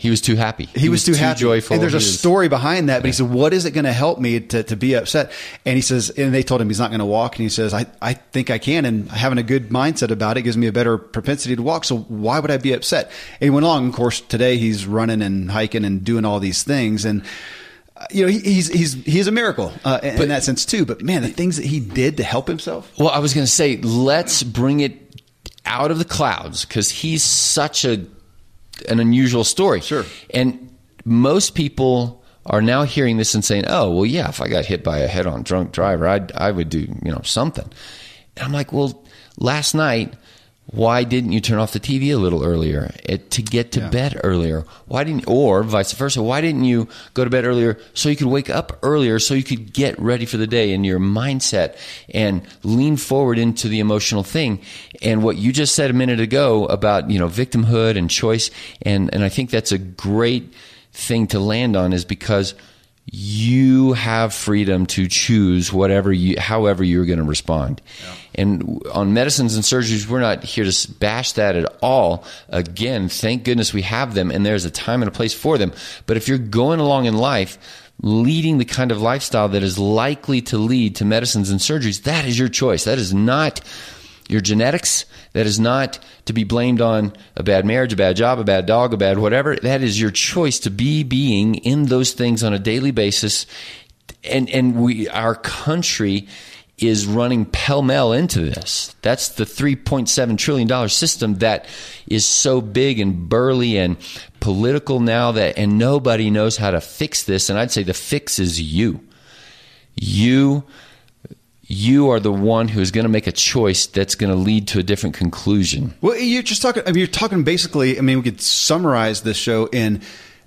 [SPEAKER 3] He was too happy.
[SPEAKER 1] He, was, too, happy.
[SPEAKER 3] joyful.
[SPEAKER 1] And there's a
[SPEAKER 3] was-
[SPEAKER 1] story behind that, but he said, what is it going to help me to, to be upset? And he says, and they told him he's not going to walk. And he says, I, I think I can. And having a good mindset about it gives me a better propensity to walk. So why would I be upset? And he went along. Of course, today he's running and hiking and doing all these things. And, uh, you know, he, he's, he's, he's a miracle uh, in, in that sense too. But man, the things that he did to help himself.
[SPEAKER 3] Well, I was going to say, let's bring it out of the clouds because he's such a an unusual story.
[SPEAKER 1] Sure.
[SPEAKER 3] And most people are now hearing this and saying, "Oh, well, yeah, if I got hit by a head-on drunk driver, I'd I would do you know something." And I'm like, "Well, last night." Why didn't you turn off the TV a little earlier it, to get to
[SPEAKER 1] Yeah.
[SPEAKER 3] bed earlier? Why didn't, or vice versa? Why didn't you go to bed earlier so you could wake up earlier so you could get ready for the day in your mindset and lean forward into the emotional thing? And what you just said a minute ago about you know victimhood and choice, and and I think that's a great thing to land on is because you have freedom to choose whatever you however you're going to respond and on medicines and surgeries we're not here to bash that at all. Again thank goodness we have them and there's a time and a place for them. But if you're going along in life leading the kind of lifestyle that is likely to lead to medicines and surgeries that is your choice. That is not your genetics. That is not to be blamed on a bad marriage, a bad job, a bad dog, a bad whatever. That is your choice to be being in those things on a daily basis. And and we our country is running pell mell into this. That's the three point seven trillion dollar system that is so big and burly and political now that and nobody knows how to fix this. And I'd say the fix is you. You you are the one who is going to make a choice that's going to lead to a different conclusion.
[SPEAKER 1] Well, you're just talking. I mean, you're talking basically. I mean, we could summarize this show in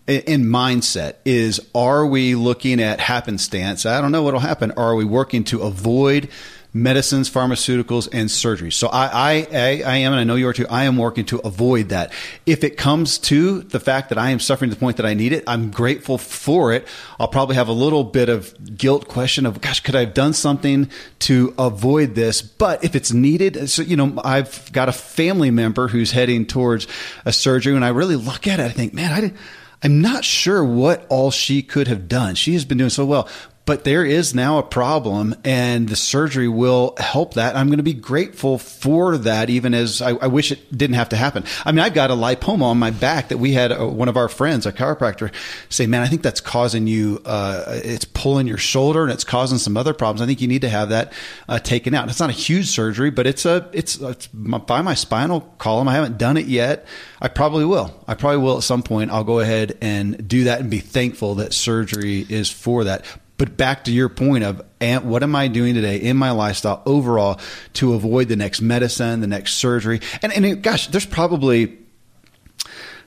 [SPEAKER 1] in mindset. Is are we looking at happenstance? I don't know what'll happen. Are we working to avoid medicines, pharmaceuticals, and surgery? So I, I, I, I am, and I know you are too. I am working to avoid that. If it comes to the fact that I am suffering to the point that I need it, I'm grateful for it. I'll probably have a little bit of guilt question of, gosh, could I have done something to avoid this? But if it's needed, so you know, I've got a family member who's heading towards a surgery, and I really look at it, I think, man, I did, I'm not sure what all she could have done. She has been doing so well. But there is now a problem and the surgery will help that. I'm going to be grateful for that, even as I, I wish it didn't have to happen. I mean, I've got a lipoma on my back that we had a, uh, one of our friends, a chiropractor, say, man, I think that's causing you, uh, it's pulling your shoulder and it's causing some other problems. I think you need to have that uh, taken out. It's not a huge surgery, but it's a, it's, it's by my spinal column. I haven't done it yet. I probably will. I probably will at some point. I'll go ahead and do that and be thankful that surgery is for that. But back to your point of what am I doing today in my lifestyle overall to avoid the next medicine, the next surgery? And, and gosh, there's probably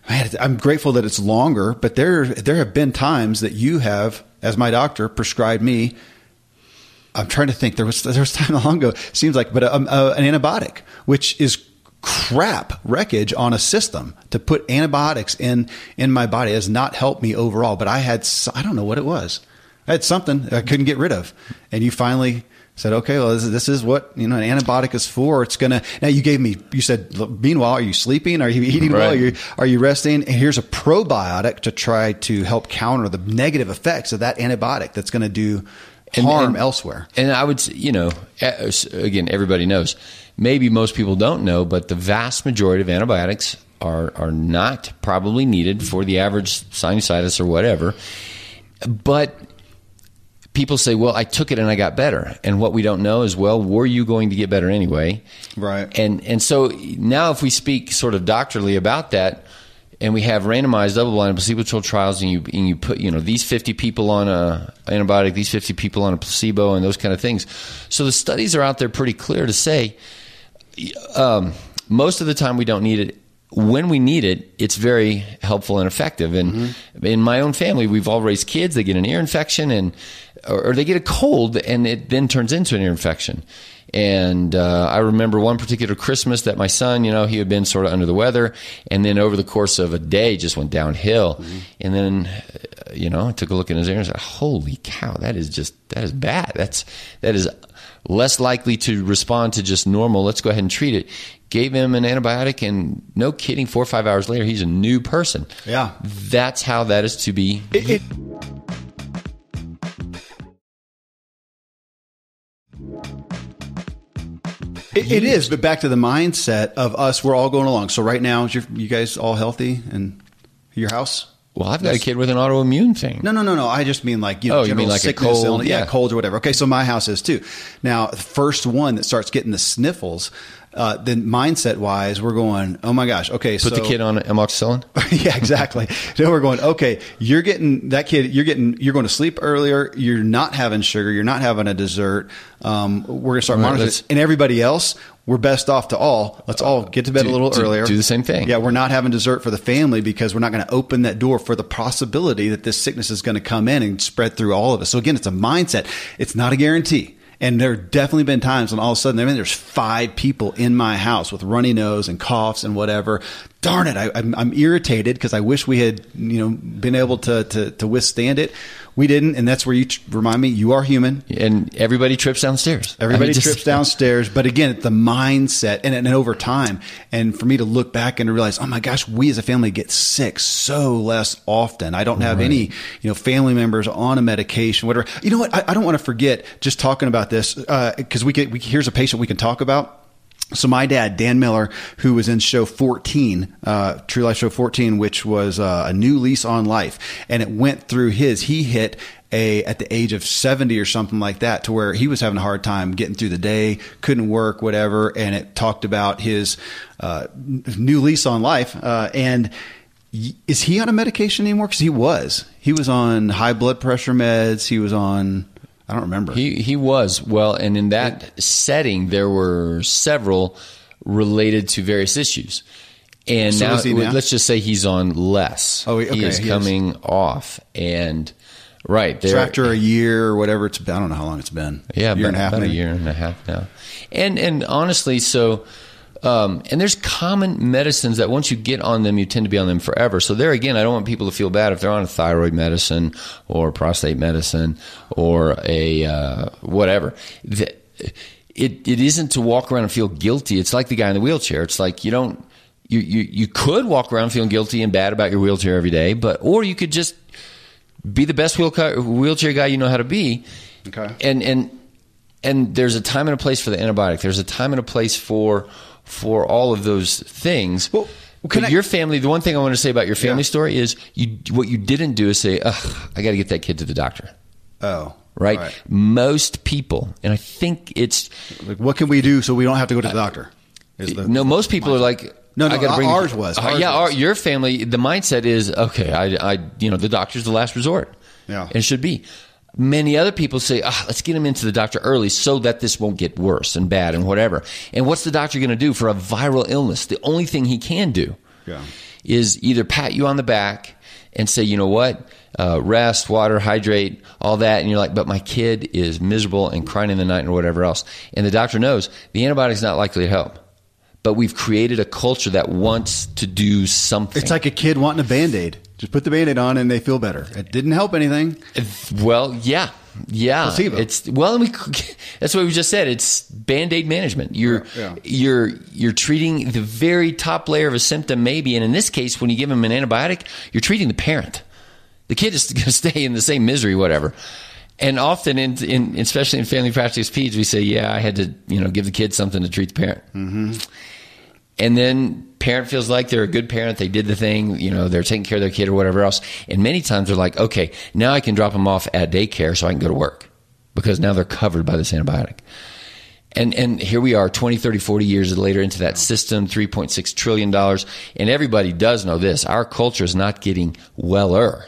[SPEAKER 1] man, I'm grateful that it's longer, but there there have been times that you have, as my doctor, prescribed me. I'm trying to think. There was there was time long ago. Seems like, but a, a, an antibiotic, which is crap wreckage on a system to put antibiotics in in my body has not helped me overall. But I had I don't know what it was. I had something I couldn't get rid of. And you finally said, okay, well, this is, this is what, you know, an antibiotic is for. It's going to, now you gave me, you said, meanwhile, are you sleeping? Are you eating right. well? Are you, are you resting? And here's a probiotic to try to help counter the negative effects of that antibiotic that's going to do harm and, and, elsewhere.
[SPEAKER 3] And I would, you know, again, everybody knows. Maybe most people don't know, but the vast majority of antibiotics are are not probably needed for the average sinusitis or whatever. But people say, well, I took it and I got better. And what we don't know is, well, were you going to get better anyway?
[SPEAKER 1] Right.
[SPEAKER 3] And, and so now if we speak sort of doctrinally about that, and we have randomized double-blind placebo-controlled trials, and you and you put you know these 50 people on a antibiotic, these 50 people on a placebo, and those kind of things. So the studies are out there pretty clear to say um, most of the time we don't need it when we need it, it's very helpful and effective. And mm-hmm. in my own family, we've all raised kids. They get an ear infection, and or, they get a cold, and it then turns into an ear infection. And uh, I remember one particular Christmas that my son, you know, he had been sort of under the weather, and then over the course of a day, just went downhill. Mm-hmm. And then, uh, you know, I took a look in his ear and said, "Holy cow, that is just that is bad. That's that is." less likely to respond to just normal. Let's go ahead and treat it gave him an antibiotic, and no kidding, four or five hours later, he's a new person.
[SPEAKER 1] Yeah.
[SPEAKER 3] That's how that is to be. It, it,
[SPEAKER 1] It, it is, but back to the mindset of us, we're all going along. So right now, is you guys all healthy and your house?
[SPEAKER 3] Well, I've got a kid with an autoimmune thing.
[SPEAKER 1] No, no, no, no. I just mean like you know, oh, you mean like sickness, a cold, illness, yeah. yeah, colds or whatever. Okay, so my house is too. Now, the first one that starts getting the sniffles, uh, then mindset wise, we're going, oh my gosh, okay.
[SPEAKER 3] Put so, the kid on amoxicillin.
[SPEAKER 1] yeah, exactly. then we're going, okay, you're getting that kid. You're getting, you're going to sleep earlier. You're not having sugar. You're not having a dessert. Um, we're going to start right, monitoring, and everybody else, we're best off to all. Let's all get to bed do, a little
[SPEAKER 3] do,
[SPEAKER 1] earlier.
[SPEAKER 3] Do the same thing.
[SPEAKER 1] Yeah, we're not having dessert for the family because we're not going to open that door for the possibility that this sickness is going to come in and spread through all of us. So again, it's a mindset. It's not a guarantee. And there have definitely been times when all of a sudden, I mean, there's five people in my house with runny nose and coughs and whatever. Darn it, I, am irritated because I wish we had, you know, been able to, to, to withstand it. We didn't, and that's where you remind me you are human.
[SPEAKER 3] And everybody trips downstairs.
[SPEAKER 1] Everybody I mean, trips downstairs. But again, it's the mindset and, and over time. And for me to look back and to realize, oh my gosh, we as a family get sick so less often. I don't have right. any, you know, family members on a medication, whatever. You know what? I, I don't want to forget just talking about this because uh, we get, we, here's a patient we can talk about so my dad, Dan Miller, who was in show 14, uh, True Life Show 14, which was uh, a new lease on life, and it went through his. He hit a at the age of 70 or something like that, to where he was having a hard time getting through the day, couldn't work, whatever. And it talked about his uh, new lease on life. Uh, and is he on a medication anymore? Because he was. He was on high blood pressure meds. He was on I don't remember.
[SPEAKER 3] He he was well, and in that yeah. setting, there were several related to various issues. And so now, now, let's just say he's on less. Oh, okay. He is he coming is. off, and right
[SPEAKER 1] there, so after a year or whatever it's been. I don't know how long it's been.
[SPEAKER 3] Yeah, year about, and a half. About a year and a half now. And and honestly, so um, and there's common medicines that once you get on them, you tend to be on them forever. So there again, I don't want people to feel bad if they're on a thyroid medicine or prostate medicine or a uh, whatever. The, it it isn't to walk around and feel guilty. It's like the guy in the wheelchair. It's like you don't you you you could walk around feeling guilty and bad about your wheelchair every day, but or you could just be the best wheel- wheelchair guy you know how to be.
[SPEAKER 1] Okay.
[SPEAKER 3] And and and there's a time and a place for the antibiotic. There's a time and a place for for all of those things.
[SPEAKER 1] Well, I-
[SPEAKER 3] your family, the one thing I want to say about your family
[SPEAKER 1] Yeah.
[SPEAKER 3] story is you what you didn't do is say, Ugh, I got to get that kid to the doctor.
[SPEAKER 1] Oh,
[SPEAKER 3] Right?
[SPEAKER 1] right.
[SPEAKER 3] Most people, and I think it's
[SPEAKER 1] Like, what can we do so we don't have to go to the doctor? Is the-
[SPEAKER 3] no. Most people are like,
[SPEAKER 1] No, no,
[SPEAKER 3] I gotta bring
[SPEAKER 1] ours was.
[SPEAKER 3] Uh,
[SPEAKER 1] Ours
[SPEAKER 3] yeah, our, your family. The mindset is okay. I, I, you know, the doctor's the last resort.
[SPEAKER 1] Yeah.
[SPEAKER 3] and should be. Many other people say, ah, let's get him into the doctor early so that this won't get worse and bad and whatever. And what's the doctor going to do for a viral illness? The only thing he can do
[SPEAKER 1] Yeah.
[SPEAKER 3] is either pat you on the back and say, you know what, uh, rest, water, hydrate, all that. And you're like, but my kid is miserable and crying in the night or whatever else. And the doctor knows the antibiotic's not likely to help. But we've created a culture that wants to do something.
[SPEAKER 1] It's like a kid wanting a band aid. Just put the band aid on and they feel better. It didn't help anything.
[SPEAKER 3] Well, yeah, yeah.
[SPEAKER 1] Placebo.
[SPEAKER 3] It's well, we, that's what we just said. It's band aid management. You're
[SPEAKER 1] yeah.
[SPEAKER 3] you're you're treating the very top layer of a symptom, maybe, and in this case, when you give them an antibiotic, you're treating the parent. The kid is going to stay in the same misery, whatever. And often, in, in especially in family practice peds, we say, "Yeah, I had to, you know, give the kid something to treat the parent." Mm-hmm. And then parent feels like they're a good parent. They did the thing, you know, they're taking care of their kid or whatever else. And many times they're like, okay, now I can drop them off at daycare so I can go to work because now they're covered by this antibiotic. And, and here we are 20, 30, 40 years later into that system, $3.6 trillion. And everybody does know this. Our culture is not getting weller.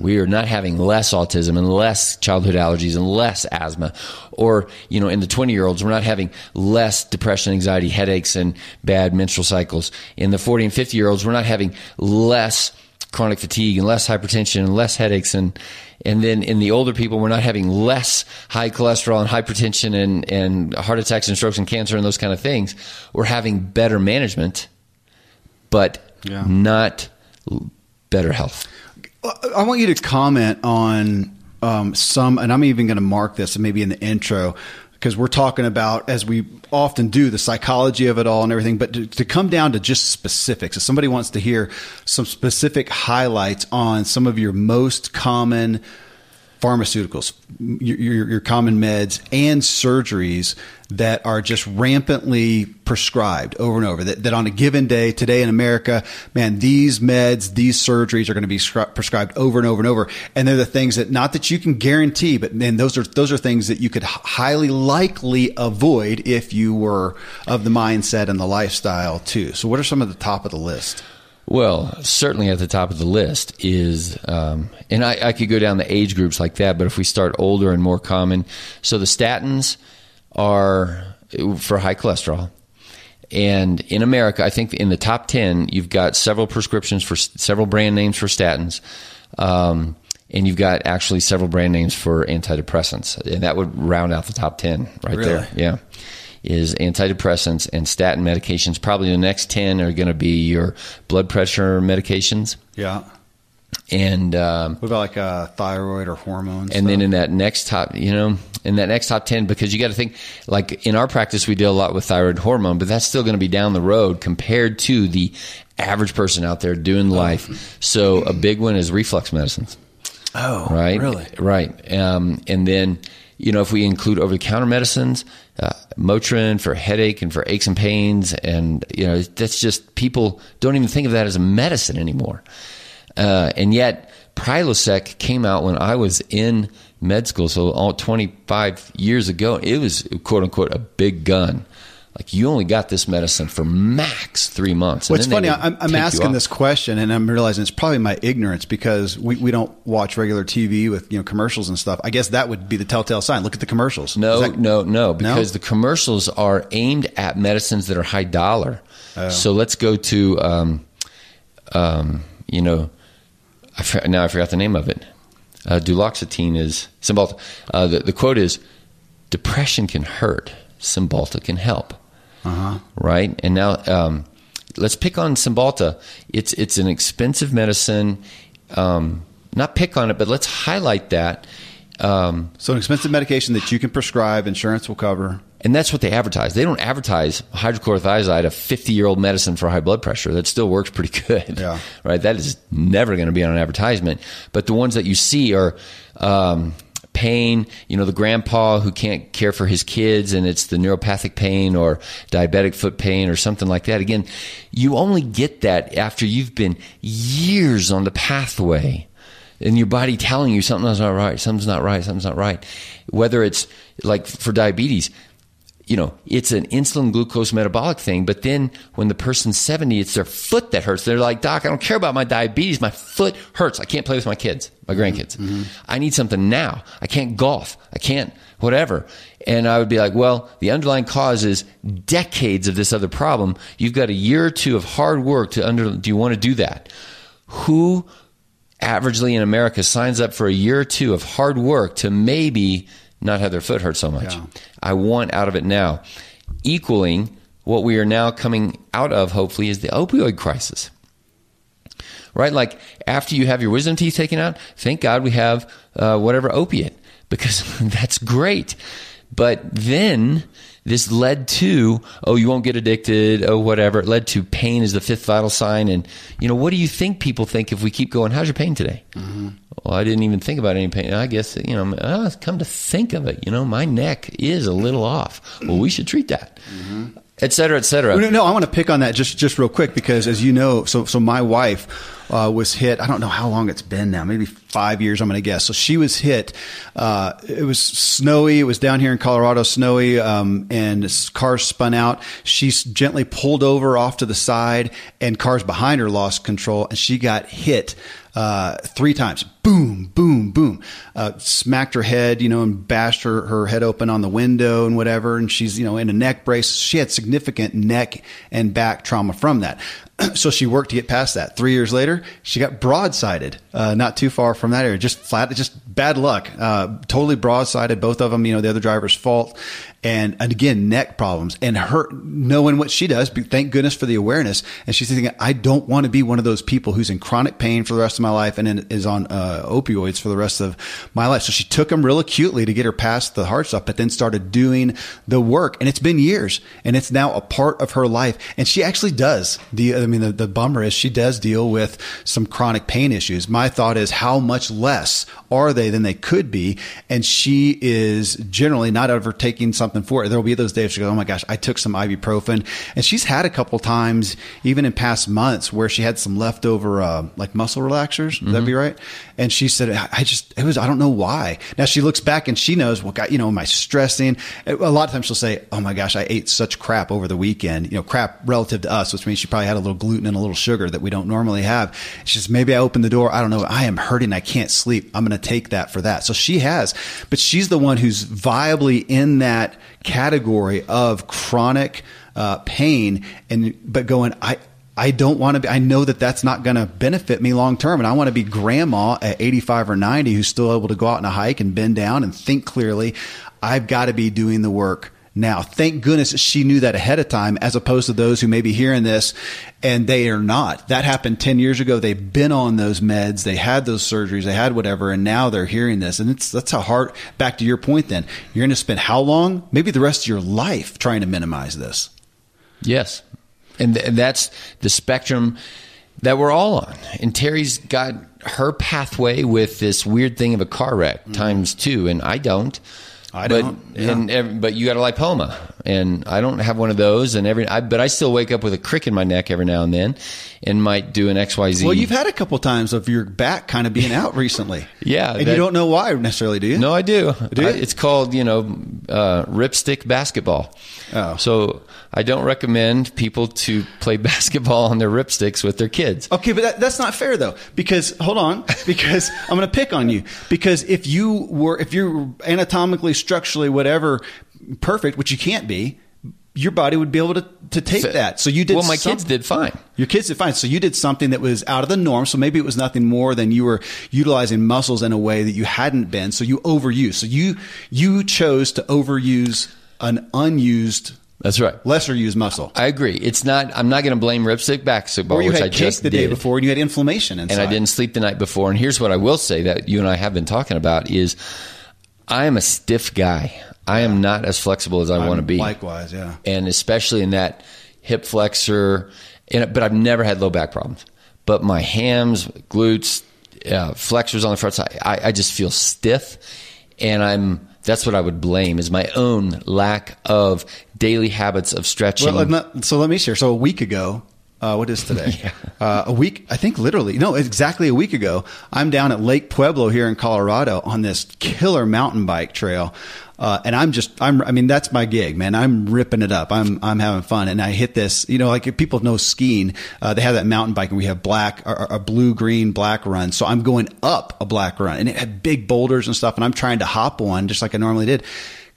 [SPEAKER 3] We are not having less autism and less childhood allergies and less asthma. Or, you know, in the 20 year olds, we're not having less depression, anxiety, headaches, and bad menstrual cycles. In the 40 and 50 year olds, we're not having less chronic fatigue and less hypertension and less headaches. And, and then in the older people, we're not having less high cholesterol and hypertension and, and heart attacks and strokes and cancer and those kind of things. We're having better management, but
[SPEAKER 1] Yeah.
[SPEAKER 3] not better health.
[SPEAKER 1] I want you to comment on um, some, and I'm even going to mark this maybe in the intro because we're talking about, as we often do, the psychology of it all and everything. But to, to come down to just specifics, if somebody wants to hear some specific highlights on some of your most common pharmaceuticals, your, your, common meds, and surgeries that are just rampantly prescribed over and over. That, that on a given day, today in America, man, these meds, these surgeries are going to be prescribed over and over and over. And they're the things that not that you can guarantee, but man, those are those are things that you could highly likely avoid if you were of the mindset and the lifestyle too. So, what are some of the top of the list?
[SPEAKER 3] Well, certainly at the top of the list is, um, and I, I could go down the age groups like that, but if we start older and more common, so the statins are for high cholesterol. And in America, I think in the top 10, you've got several prescriptions for several brand names for statins. Um, and you've got actually several brand names for antidepressants. And that would round out the top 10 right
[SPEAKER 1] Really?
[SPEAKER 3] there. Yeah. Is antidepressants and statin medications. Probably the next 10 are going to be your blood pressure medications.
[SPEAKER 1] Yeah.
[SPEAKER 3] And, um,
[SPEAKER 1] What about like uh, thyroid or hormones?
[SPEAKER 3] and then in that next top, you know, in that next top 10, because you got to think, like in our practice, we deal a lot with thyroid hormone, but that's still going to be down the road compared to the average person out there doing life. So a big one is reflux medicines.
[SPEAKER 1] oh,
[SPEAKER 3] right?
[SPEAKER 1] Really?
[SPEAKER 3] Right. Um, and then, you know, if we include over the counter medicines, uh, Motrin for headache and for aches and pains, and, you know, that's just people don't even think of that as a medicine anymore. Uh, and yet, Prilosec came out when I was in med school, so all 25 years ago. It was, quote unquote, a big gun. Like you only got this medicine for max three months.
[SPEAKER 1] What's
[SPEAKER 3] they
[SPEAKER 1] funny, I'm, I'm asking this question and I'm realizing it's probably my ignorance because we, we don't watch regular TV with you know commercials and stuff. I guess that would be the telltale sign. Look at the commercials.
[SPEAKER 3] No,
[SPEAKER 1] that-
[SPEAKER 3] no, no, because the commercials are aimed at medicines that are high dollar.
[SPEAKER 1] Oh.
[SPEAKER 3] So let's go to, um, um, you know, I for, now I forgot the name of it. Uh, duloxetine is Cymbalta. Uh, the, the quote is, "Depression can hurt, Cymbalta can help."
[SPEAKER 1] Uh-huh.
[SPEAKER 3] Right, and now um, let's pick on Cymbalta. It's it's an expensive medicine. Um, not pick on it, but let's highlight that. Um,
[SPEAKER 1] So an expensive medication that you can prescribe, insurance will cover.
[SPEAKER 3] And that's what they advertise. They don't advertise hydrochlorothiazide, a 50 year old medicine for high blood pressure. That still works pretty good.
[SPEAKER 1] Yeah.
[SPEAKER 3] Right. That is never going to be on an advertisement. But the ones that you see are, um, pain, you know, the grandpa who can't care for his kids and it's the neuropathic pain or diabetic foot pain or something like that. Again, you only get that after you've been years on the pathway and your body telling you something's not right, something's not right, something's not right. Whether it's like for diabetes, you know, it's an insulin glucose metabolic thing, but then when the person's 70, it's their foot that hurts. They're like, Doc, I don't care about my diabetes. My foot hurts. I can't play with my kids, my grandkids. Mm-hmm. I need something now. I can't golf. I can't whatever. And I would be like, well, the underlying cause is decades of this other problem. You've got a year or two of hard work to under, do you want to do that? Who averagely in America signs up for a year or two of hard work to maybe not have their foot hurt so much. Yeah. I want out of it now. Equaling what we are now coming out of, hopefully, is the opioid crisis. Right? Like after you have your wisdom teeth taken out, thank God we have uh, whatever opiate because that's great. But then this led to, oh, you won't get addicted, oh, whatever. It led to pain is the fifth vital sign. And, you know, what do you think people think if we keep going? How's your pain today? Mm-hmm. Well, I didn't even think about any pain. I guess, you know, oh, come to think of it, you know, my neck is a little off. Well, we should treat that. Mm-hmm. Et cetera, et cetera.
[SPEAKER 1] No, no, I want to pick on that just, just real quick because, as you know, so so my wife uh, was hit. I don't know how long it's been now, maybe five years, I'm going to guess. So she was hit. Uh, it was snowy. It was down here in Colorado, snowy, um, and cars spun out. She gently pulled over off to the side, and cars behind her lost control, and she got hit uh, three times. Boom, boom, boom. Uh, smacked her head, you know, and bashed her, her head open on the window and whatever. And she's, you know, in a neck brace. She had significant neck and back trauma from that. so she worked to get past that. Three years later, she got broadsided, uh, not too far from that area. Just flat, just bad luck. Uh, totally broadsided, both of them. You know, the other driver's fault, and, and again, neck problems and her knowing what she does. Thank goodness for the awareness. And she's thinking, I don't want to be one of those people who's in chronic pain for the rest of my life and is on uh, opioids for the rest of my life. So she took them real acutely to get her past the hard stuff, but then started doing the work. And it's been years and it's now a part of her life. And she actually does. The, I mean, the, the bummer is she does deal with some chronic pain issues. My thought is how much less are they than they could be? And she is generally not ever taking something something for it. There'll be those days she goes, "Oh my gosh, I took some ibuprofen," and she's had a couple times, even in past months, where she had some leftover uh, like muscle relaxers. Mm-hmm. That'd be right. And she said, "I just it was I don't know why." Now she looks back and she knows, well, God, you know, am I stressing? A lot of times she'll say, "Oh my gosh, I ate such crap over the weekend." You know, crap relative to us, which means she probably had a little gluten and a little sugar that we don't normally have. She says, "Maybe I open the door. I don't know. I am hurting. I can't sleep. I'm going to take that for that." So she has, but she's the one who's viably in that category of chronic uh, pain, and but going, I I don't want to be, I know that that's not going to benefit me long term. And I want to be grandma at 85 or 90 who's still able to go out on a hike and bend down and think clearly. I've got to be doing the work now. Thank goodness she knew that ahead of time as opposed to those who may be hearing this and they are not. That happened 10 years ago. They've been on those meds. They had those surgeries. They had whatever. And now they're hearing this. And it's, that's how hard, back to your point then, you're going to spend how long? Maybe the rest of your life trying to minimize this.
[SPEAKER 3] Yes. And, th- and that's the spectrum that we're all on. And Terry's got her pathway with this weird thing of a car wreck mm-hmm. times two, and I don't.
[SPEAKER 1] I
[SPEAKER 3] but,
[SPEAKER 1] don't.
[SPEAKER 3] Yeah. And every, but you got a lipoma, and I don't have one of those. And every, I, but I still wake up with a crick in my neck every now and then, and might do an X Y Z.
[SPEAKER 1] Well, you've had a couple times of your back kind of being out recently.
[SPEAKER 3] yeah,
[SPEAKER 1] and that, you don't know why necessarily, do you?
[SPEAKER 3] No, I do. Do you? I, it's called you know uh, ripstick basketball. Oh, so I don't recommend people to play basketball on their ripsticks with their kids.
[SPEAKER 1] Okay, but that, that's not fair though, because hold on, because I'm going to pick on you because if you were if you're anatomically structurally, whatever, perfect, which you can't be, your body would be able to, to take so, that. So you did.
[SPEAKER 3] Well, my kids did fine.
[SPEAKER 1] Your kids did fine. So you did something that was out of the norm. So maybe it was nothing more than you were utilizing muscles in a way that you hadn't been. So you overused. So you you chose to overuse an unused.
[SPEAKER 3] That's right.
[SPEAKER 1] Lesser used muscle.
[SPEAKER 3] I agree. It's not. I'm not going to blame ripstick
[SPEAKER 1] or you
[SPEAKER 3] which
[SPEAKER 1] had
[SPEAKER 3] I just
[SPEAKER 1] the
[SPEAKER 3] did.
[SPEAKER 1] day before, and you had inflammation inside.
[SPEAKER 3] and I didn't sleep the night before. And here's what I will say that you and I have been talking about is, I am a stiff guy. I am not as flexible as I want to be.
[SPEAKER 1] Likewise, yeah.
[SPEAKER 3] and especially in that hip flexor. And, but I've never had low back problems. But my hams, glutes, uh, flexors on the front side, I, I just feel stiff, and I'm. That's what I would blame is my own lack of daily habits of stretching.
[SPEAKER 1] Well, not, so let me share. So a week ago, uh, what is today?
[SPEAKER 3] Yeah.
[SPEAKER 1] Uh, a week, I think literally, no, exactly a week ago, I'm down at Lake Pueblo here in Colorado on this killer mountain bike trail. Uh, and I'm just, I'm, I mean, that's my gig, man. I'm ripping it up. I'm, I'm having fun. And I hit this, you know, like if people know skiing, uh, they have that mountain bike and we have black, a blue, green, black run. So I'm going up a black run and it had big boulders and stuff. And I'm trying to hop one just like I normally did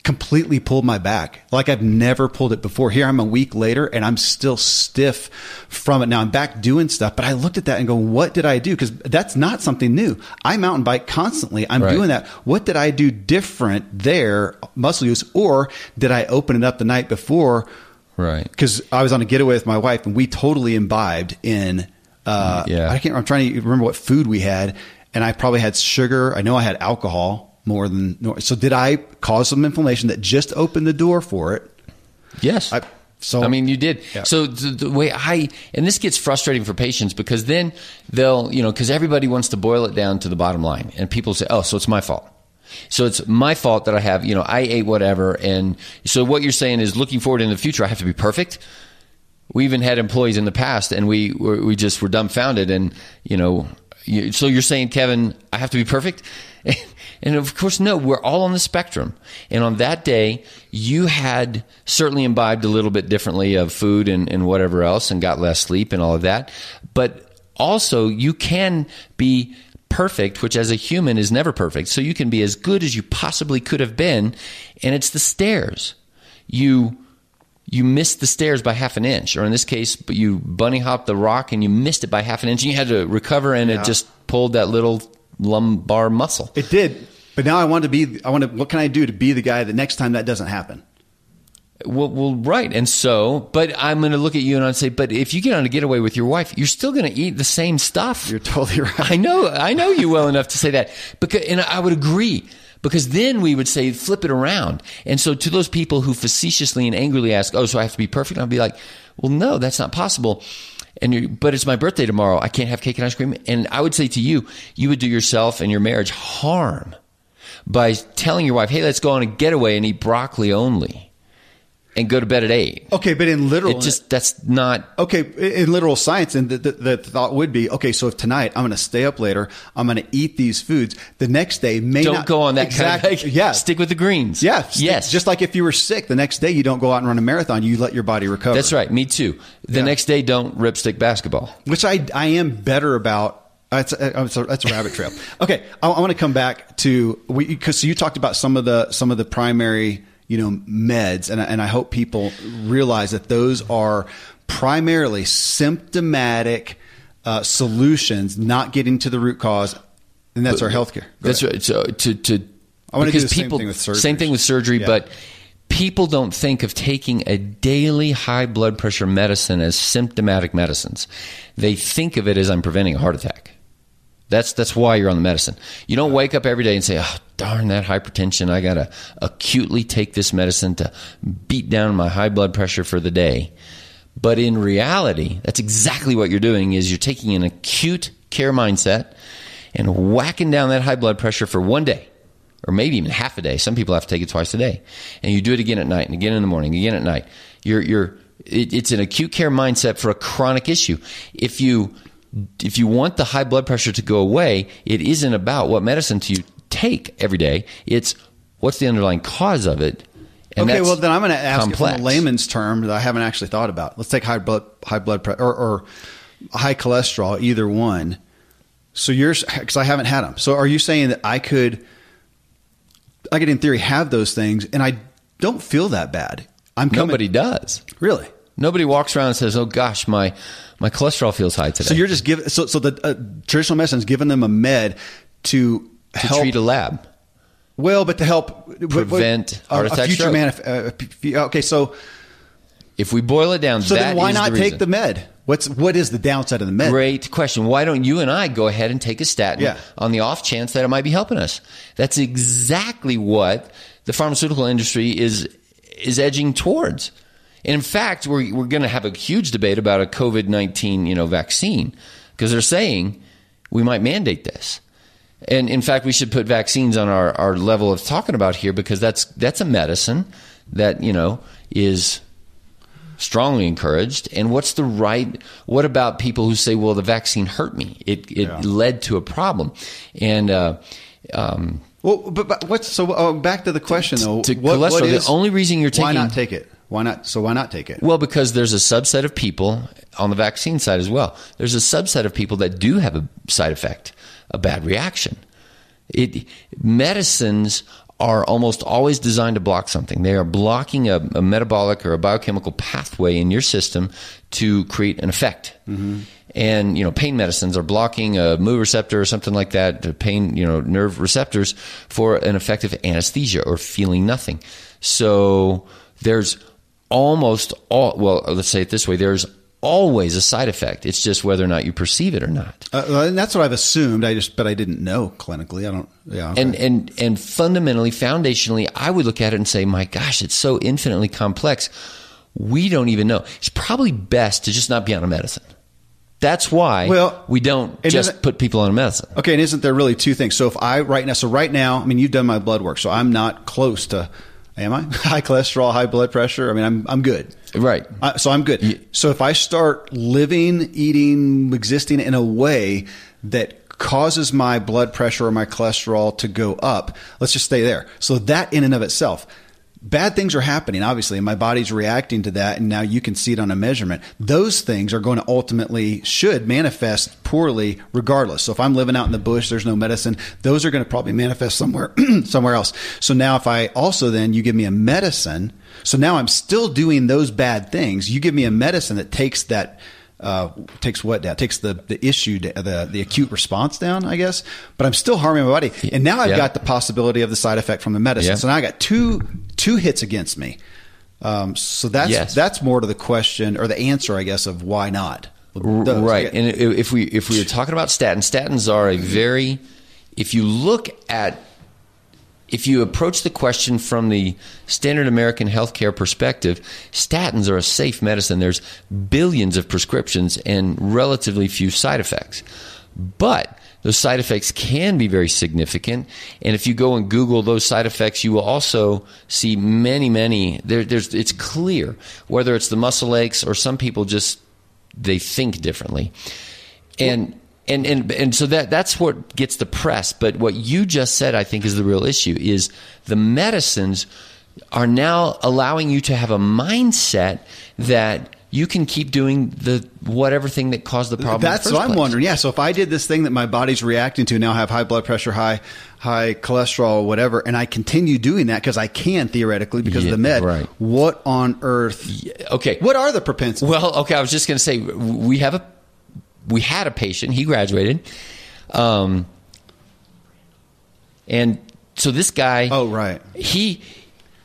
[SPEAKER 1] completely pulled my back like I've never pulled it before. Here I'm a week later and I'm still stiff from it. Now I'm back doing stuff, but I looked at that and go, what did I do? Because that's not something new. I mountain bike constantly. I'm
[SPEAKER 3] Right.
[SPEAKER 1] doing that. What did I do different there, muscle use, or did I open it up the night before?
[SPEAKER 3] right.
[SPEAKER 1] Because I was on a getaway with my wife and we totally imbibed in. Uh,
[SPEAKER 3] Yeah.
[SPEAKER 1] I can't. I'm trying to remember what food we had, and I probably had sugar. I know I had alcohol more than. nor- So did I cause some inflammation that just opened the door for it?
[SPEAKER 3] Yes.
[SPEAKER 1] I- so-
[SPEAKER 3] I mean, you did.
[SPEAKER 1] Yeah.
[SPEAKER 3] So the, the way I and this gets frustrating for patients because then they'll you know because everybody wants to boil it down to the bottom line, and people say, "Oh, so it's my fault." So it's my fault that I have you know I ate whatever, and so what you're saying is looking forward in the future, I have to be perfect. We even had employees in the past, and we we just were dumbfounded, and you know. You, so you're saying, Kevin, I have to be perfect? And of course, no, we're all on the spectrum. And on that day, you had certainly imbibed a little bit differently of food and, and whatever else and got less sleep and all of that. But also, you can be perfect, which as a human is never perfect. So you can be as good as you possibly could have been. And it's the stairs. You you missed the stairs by half an inch, or in this case, you bunny hopped the rock and you missed it by half an inch, and you had to recover, and it just pulled that little lumbar muscle.
[SPEAKER 1] It did, but now I want to be. I want to. What can I do to be the guy that next time that doesn't happen?
[SPEAKER 3] Well, well, right, and so, but I'm going to look at you and I'd say, but if you get on a getaway with your wife, you're still going to eat the same stuff.
[SPEAKER 1] You're totally right.
[SPEAKER 3] I know, I know you well enough to say that, because, and I would agree. Because then we would say, flip it around. And so to those people who facetiously and angrily ask, oh, so I have to be perfect? I'd be like, well, no, that's not possible. And you but it's my birthday tomorrow. I can't have cake and ice cream. And I would say to you, you would do yourself and your marriage harm by telling your wife, hey, let's go on a getaway and eat broccoli only and go to bed at eight.
[SPEAKER 1] Okay, but in literal,
[SPEAKER 3] It just, that's not,
[SPEAKER 1] okay in literal science, and the, the, the thought would be okay. So if tonight I'm going to stay up later, I'm going to eat these foods. The next day may
[SPEAKER 3] don't
[SPEAKER 1] not
[SPEAKER 3] go on that
[SPEAKER 1] exactly.
[SPEAKER 3] kind of,
[SPEAKER 1] yeah,
[SPEAKER 3] stick with the greens.
[SPEAKER 1] yeah, stick-
[SPEAKER 3] yes.
[SPEAKER 1] Just like if you were sick, the next day you don't go out and run a marathon. You let your body recover.
[SPEAKER 3] That's right. Me too. The
[SPEAKER 1] Yeah.
[SPEAKER 3] next day, don't rip stick basketball.
[SPEAKER 1] which I I am better about. That's a, that's a, that's a rabbit trail. Okay, I, I want to come back to because you talked about some of the some of the primary you know meds, and I- and I hope people realize that those are primarily symptomatic uh, solutions, not getting to the root cause, and that's our healthcare. Go
[SPEAKER 3] That's
[SPEAKER 1] ahead.
[SPEAKER 3] right. So to to
[SPEAKER 1] I wanna do
[SPEAKER 3] because
[SPEAKER 1] the same thing with surgery.
[SPEAKER 3] Same thing with surgery,
[SPEAKER 1] Yeah.
[SPEAKER 3] but people don't think of taking a daily high blood pressure medicine as symptomatic medicines. They think of it as I'm preventing a heart attack. That's that's why you're on the medicine. You don't wake up every day and say, "Oh, darn that hypertension! I gotta acutely take this medicine to beat down my high blood pressure for the day." But in reality, that's exactly what you're doing. Is you're taking an acute care mindset and whacking down that high blood pressure for one day, or maybe even half a day. Some people have to take it twice a day, and you do it again at night and again in the morning, again at night. You're you're it, it's an acute care mindset for a chronic issue. If you if you want the high blood pressure to go away, it isn't about what medicine to you take every day. It's what's the underlying cause of it. And
[SPEAKER 1] okay, well then I'm going to ask it from a layman's term that I haven't actually thought about. Let's take high blood high blood pressure or, or high cholesterol, either one. So you're because I haven't had them. So are you saying that I could, I could in theory have those things and I don't feel that bad? I'm coming,
[SPEAKER 3] Nobody does.
[SPEAKER 1] really.
[SPEAKER 3] Nobody walks around and says, "Oh gosh, my my cholesterol feels high today."
[SPEAKER 1] So you're just giving so so the uh, traditional medicine is giving them a med to,
[SPEAKER 3] to
[SPEAKER 1] help
[SPEAKER 3] treat a lab.
[SPEAKER 1] well, but to help
[SPEAKER 3] Prevent
[SPEAKER 1] a-
[SPEAKER 3] heart
[SPEAKER 1] a, future manif- uh, okay, so
[SPEAKER 3] If we boil it down,
[SPEAKER 1] so
[SPEAKER 3] that
[SPEAKER 1] then why not
[SPEAKER 3] the
[SPEAKER 1] take the med? What's what is the downside of the med?
[SPEAKER 3] Great question. Why don't you and I go ahead and take a statin
[SPEAKER 1] Yeah.
[SPEAKER 3] on the off chance that it might be helping us? That's exactly what the pharmaceutical industry is is edging towards. And in fact, we're we're going to have a huge debate about a COVID nineteen you know vaccine because they're saying we might mandate this. And in fact, we should put vaccines on our, our level of talking about here because that's that's a medicine that you know is strongly encouraged. And what's the right? What about people who say, "Well, the vaccine hurt me; it it
[SPEAKER 1] Yeah.
[SPEAKER 3] led to a problem," and uh, um,
[SPEAKER 1] Well, but, but what's so uh, back to the question though?
[SPEAKER 3] To
[SPEAKER 1] what, what
[SPEAKER 3] cholesterol, the only reason you're taking why
[SPEAKER 1] not take it? Why not? So why not take it?
[SPEAKER 3] Well, because there's a subset of people on the vaccine side as well. There's a subset of people that do have a side effect, a bad reaction. It medicines are almost always designed to block something. They are blocking a, a metabolic or a biochemical pathway in your system to create an effect. Mm-hmm. And you know, pain medicines are blocking a mu receptor or something like that, pain, you know, nerve receptors for an effective anesthesia or feeling nothing. So there's almost all well, let's say it this way: there's always a side effect. It's just whether or not you perceive it or not.
[SPEAKER 1] Uh, and that's what I've assumed. I just, but I didn't know clinically. I don't. Yeah. okay.
[SPEAKER 3] And and and fundamentally, foundationally, I would look at it and say, my gosh, it's so infinitely complex. We don't even know. It's probably best to just not be on a medicine. That's why
[SPEAKER 1] Well,
[SPEAKER 3] we don't just put people on a medicine.
[SPEAKER 1] Okay, and isn't there really two things? So if I right now, so right now, I mean, you've done my blood work, so I'm not close to, am I? High cholesterol, high blood pressure. I mean, I'm I'm good.
[SPEAKER 3] Right.
[SPEAKER 1] Uh, so I'm good. So if I start living, eating, existing in a way that causes my blood pressure or my cholesterol to go up, let's just stay there. So that in and of itself, bad things are happening, obviously, and my body's reacting to that. And now you can see it on a measurement. Those things are going to ultimately should manifest poorly regardless. So if I'm living out in the bush, there's no medicine, those are going to probably manifest somewhere, somewhere else. So now if I also then you give me a medicine, so now I'm still doing those bad things. You give me a medicine that takes that uh, takes what down? Takes the the issue, the the acute response down, I guess. But I'm still harming my body, and now I've
[SPEAKER 3] Yeah.
[SPEAKER 1] got the possibility of the side effect from the medicine.
[SPEAKER 3] Yeah.
[SPEAKER 1] So now I got two two hits against me. Um, so that's
[SPEAKER 3] Yes.
[SPEAKER 1] that's more to the question or the answer, I guess, of why not. Those.
[SPEAKER 3] right. And if we if we were talking about statins, statins are a very if you look at if you approach the question from the standard American healthcare perspective, statins are a safe medicine. There's billions of prescriptions and relatively few side effects. But those side effects can be very significant. And if you go and Google those side effects, you will also see many, many. There, there's, it's clear whether it's the muscle aches or some people just they think differently. And and and and so that that's what gets the press. But what you just said, I think, is the real issue: is the medicines are now allowing you to have a mindset that you can keep doing the whatever thing that caused the problem. the
[SPEAKER 1] That's
[SPEAKER 3] first
[SPEAKER 1] what I'm
[SPEAKER 3] place.
[SPEAKER 1] wondering. Yeah. So if I did this thing that my body's reacting to now, have high blood pressure, high high cholesterol, whatever, and I continue doing that because I can theoretically because
[SPEAKER 3] Yeah,
[SPEAKER 1] of the med.
[SPEAKER 3] right.
[SPEAKER 1] What on earth?
[SPEAKER 3] Okay.
[SPEAKER 1] What are the propensities?
[SPEAKER 3] Well, okay, I was just going to say we have a we had a patient. He graduated, um, and so this guy.
[SPEAKER 1] Oh, right.
[SPEAKER 3] He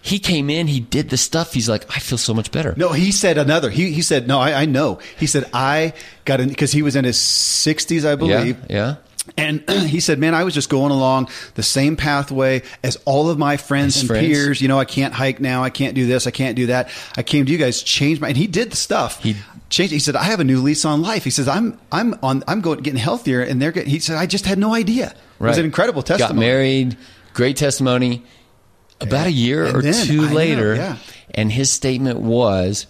[SPEAKER 3] he came in. He did the stuff. He's like, I feel so much better.
[SPEAKER 1] No, he said another. He he said no. I, I know. He said I got in because he was in his 60s, I
[SPEAKER 3] Yeah,
[SPEAKER 1] believe.
[SPEAKER 3] yeah.
[SPEAKER 1] And he said, "Man, I was just going along the same pathway as all of my friends
[SPEAKER 3] His
[SPEAKER 1] and
[SPEAKER 3] friends.
[SPEAKER 1] peers. You know, I can't hike now. I can't do this. I can't do that. I came to you guys, changed my." And he did the stuff.
[SPEAKER 3] He-
[SPEAKER 1] changed. He said, "I have a new lease on life." He says, "I'm I'm on. I'm going getting healthier." And they're getting. He said, "I just had no idea." It was an incredible testimony.
[SPEAKER 3] Got married. Great testimony. About a year
[SPEAKER 1] And
[SPEAKER 3] or
[SPEAKER 1] then,
[SPEAKER 3] two
[SPEAKER 1] I know,
[SPEAKER 3] later,
[SPEAKER 1] yeah.
[SPEAKER 3] and his statement was,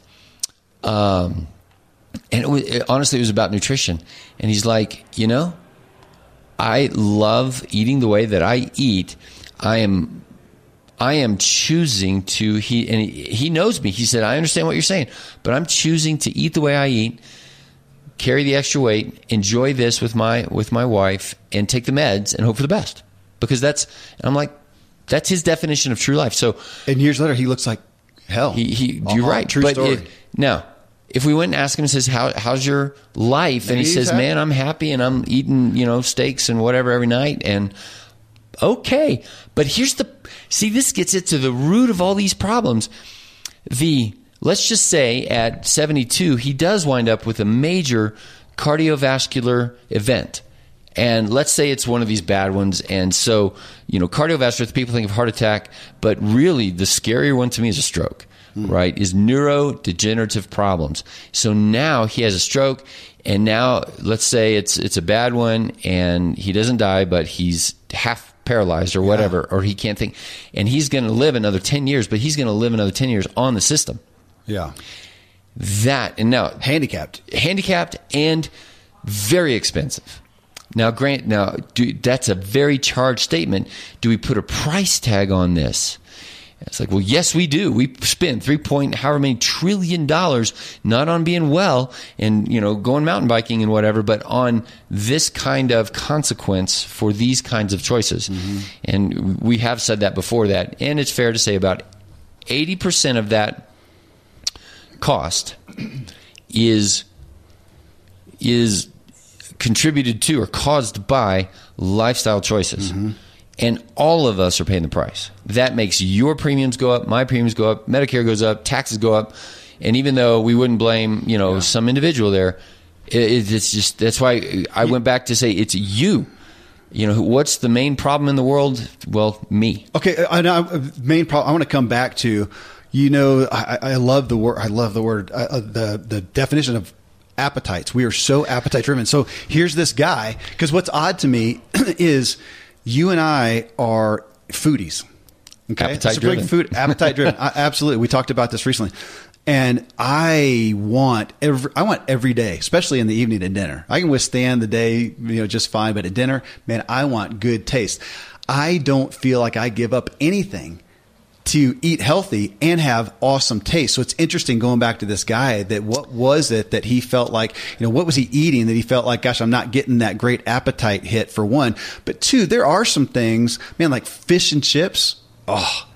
[SPEAKER 3] um, and it was, it- honestly, it was about nutrition. And he's like, you know, I love eating the way that I eat. I am I am choosing to he and he, knows me. He said, "I understand what you're saying, but I'm choosing to eat the way I eat, carry the extra weight, enjoy this with my with my wife and take the meds and hope for the best." Because that's and I'm like that's his definition of true life. So
[SPEAKER 1] And years later, he looks like hell.
[SPEAKER 3] he, he
[SPEAKER 1] Uh-huh,
[SPEAKER 3] you're right.
[SPEAKER 1] True
[SPEAKER 3] but
[SPEAKER 1] story.
[SPEAKER 3] it- now, if we went and asked him and says, How, how's your life? And
[SPEAKER 1] Maybe
[SPEAKER 3] he says,
[SPEAKER 1] happy.
[SPEAKER 3] man, I'm happy and I'm eating, you know, steaks and whatever every night. And okay. But here's the, see, this gets it to the root of all these problems. The let's just say at 72, he does wind up with a major cardiovascular event. And let's say it's one of these bad ones. And so, you know, cardiovascular, people think of heart attack, but really the scarier one to me is a stroke, hmm. right? Is neurodegenerative problems. So now he has a stroke, and now let's say it's it's a bad one, and he doesn't die, but he's half paralyzed or whatever, or he can't think, and he's going to live another ten years, but he's going to live another ten years on the system.
[SPEAKER 1] Yeah.
[SPEAKER 3] That and now
[SPEAKER 1] Handicapped.
[SPEAKER 3] handicapped and very expensive. Now, grant now do, that's a very charged statement. Do we put a price tag on this? It's like, well, yes, we do. We spend three point however many trillion dollars not on being well and you know going mountain biking and whatever, but on this kind of consequence for these kinds of choices. Mm-hmm. And we have said that before that, and it's fair to say about eighty percent of that cost is is contributed to or caused by lifestyle choices. Mm-hmm. And all of us are paying the price. That makes your premiums go up, my premiums go up, Medicare goes up, taxes go up. And even though we wouldn't blame, you know, some individual there, it, it's just that's why I went back to say it's you. You know, what's the main problem in the world? Well, me.
[SPEAKER 1] Okay, I, I, main problem. I want to come back to, you know, I, I love the word. I love the word. Uh, uh, the the definition of appetites. We are so appetite driven. So here's this guy. Because what's odd to me is you and I are foodies. Okay,
[SPEAKER 3] appetite
[SPEAKER 1] so
[SPEAKER 3] driven.
[SPEAKER 1] food appetite driven. I, absolutely, we talked about this recently. And I want every I want every day, especially in the evening at dinner. I can withstand the day, you know, just fine, but at dinner, man, I want good taste. I don't feel like I give up anything to eat healthy and have awesome taste. So it's interesting going back to this guy that what was it that he felt like, you know, what was he eating that he felt like, gosh, I'm not getting that great appetite hit for one. But two, there are some things, man, like fish and chips. Oh,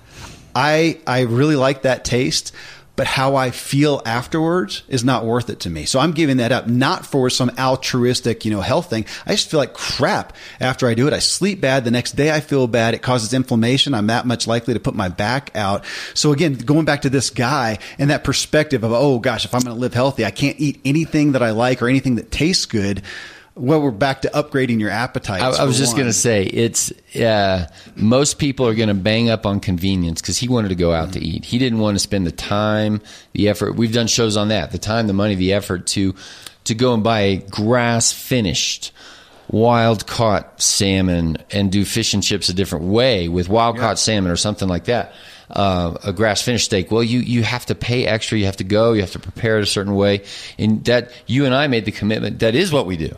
[SPEAKER 1] I I really like that taste, but how I feel afterwards is not worth it to me. So I'm giving that up, not for some altruistic, you know, health thing. I just feel like crap after I do it. I sleep bad. The next day I feel bad. It causes inflammation. I'm that much likely to put my back out. So again, going back to this guy and that perspective of, oh gosh, if I'm going to live healthy, I can't eat anything that I like or anything that tastes good. Well, we're back to upgrading your appetite.
[SPEAKER 3] I, I was just going to say it's uh, most people are going to bang up on convenience because he wanted to go out to eat. He didn't want to spend the time, the effort. We've done shows on that. The time, the money, the effort to to go and buy a grass finished wild caught salmon and do fish and chips a different way with wild caught salmon or something like that. Uh, a grass finished steak. Well, you you have to pay extra. You have to go. You have to prepare it a certain way. And that you and I made the commitment. That is what we do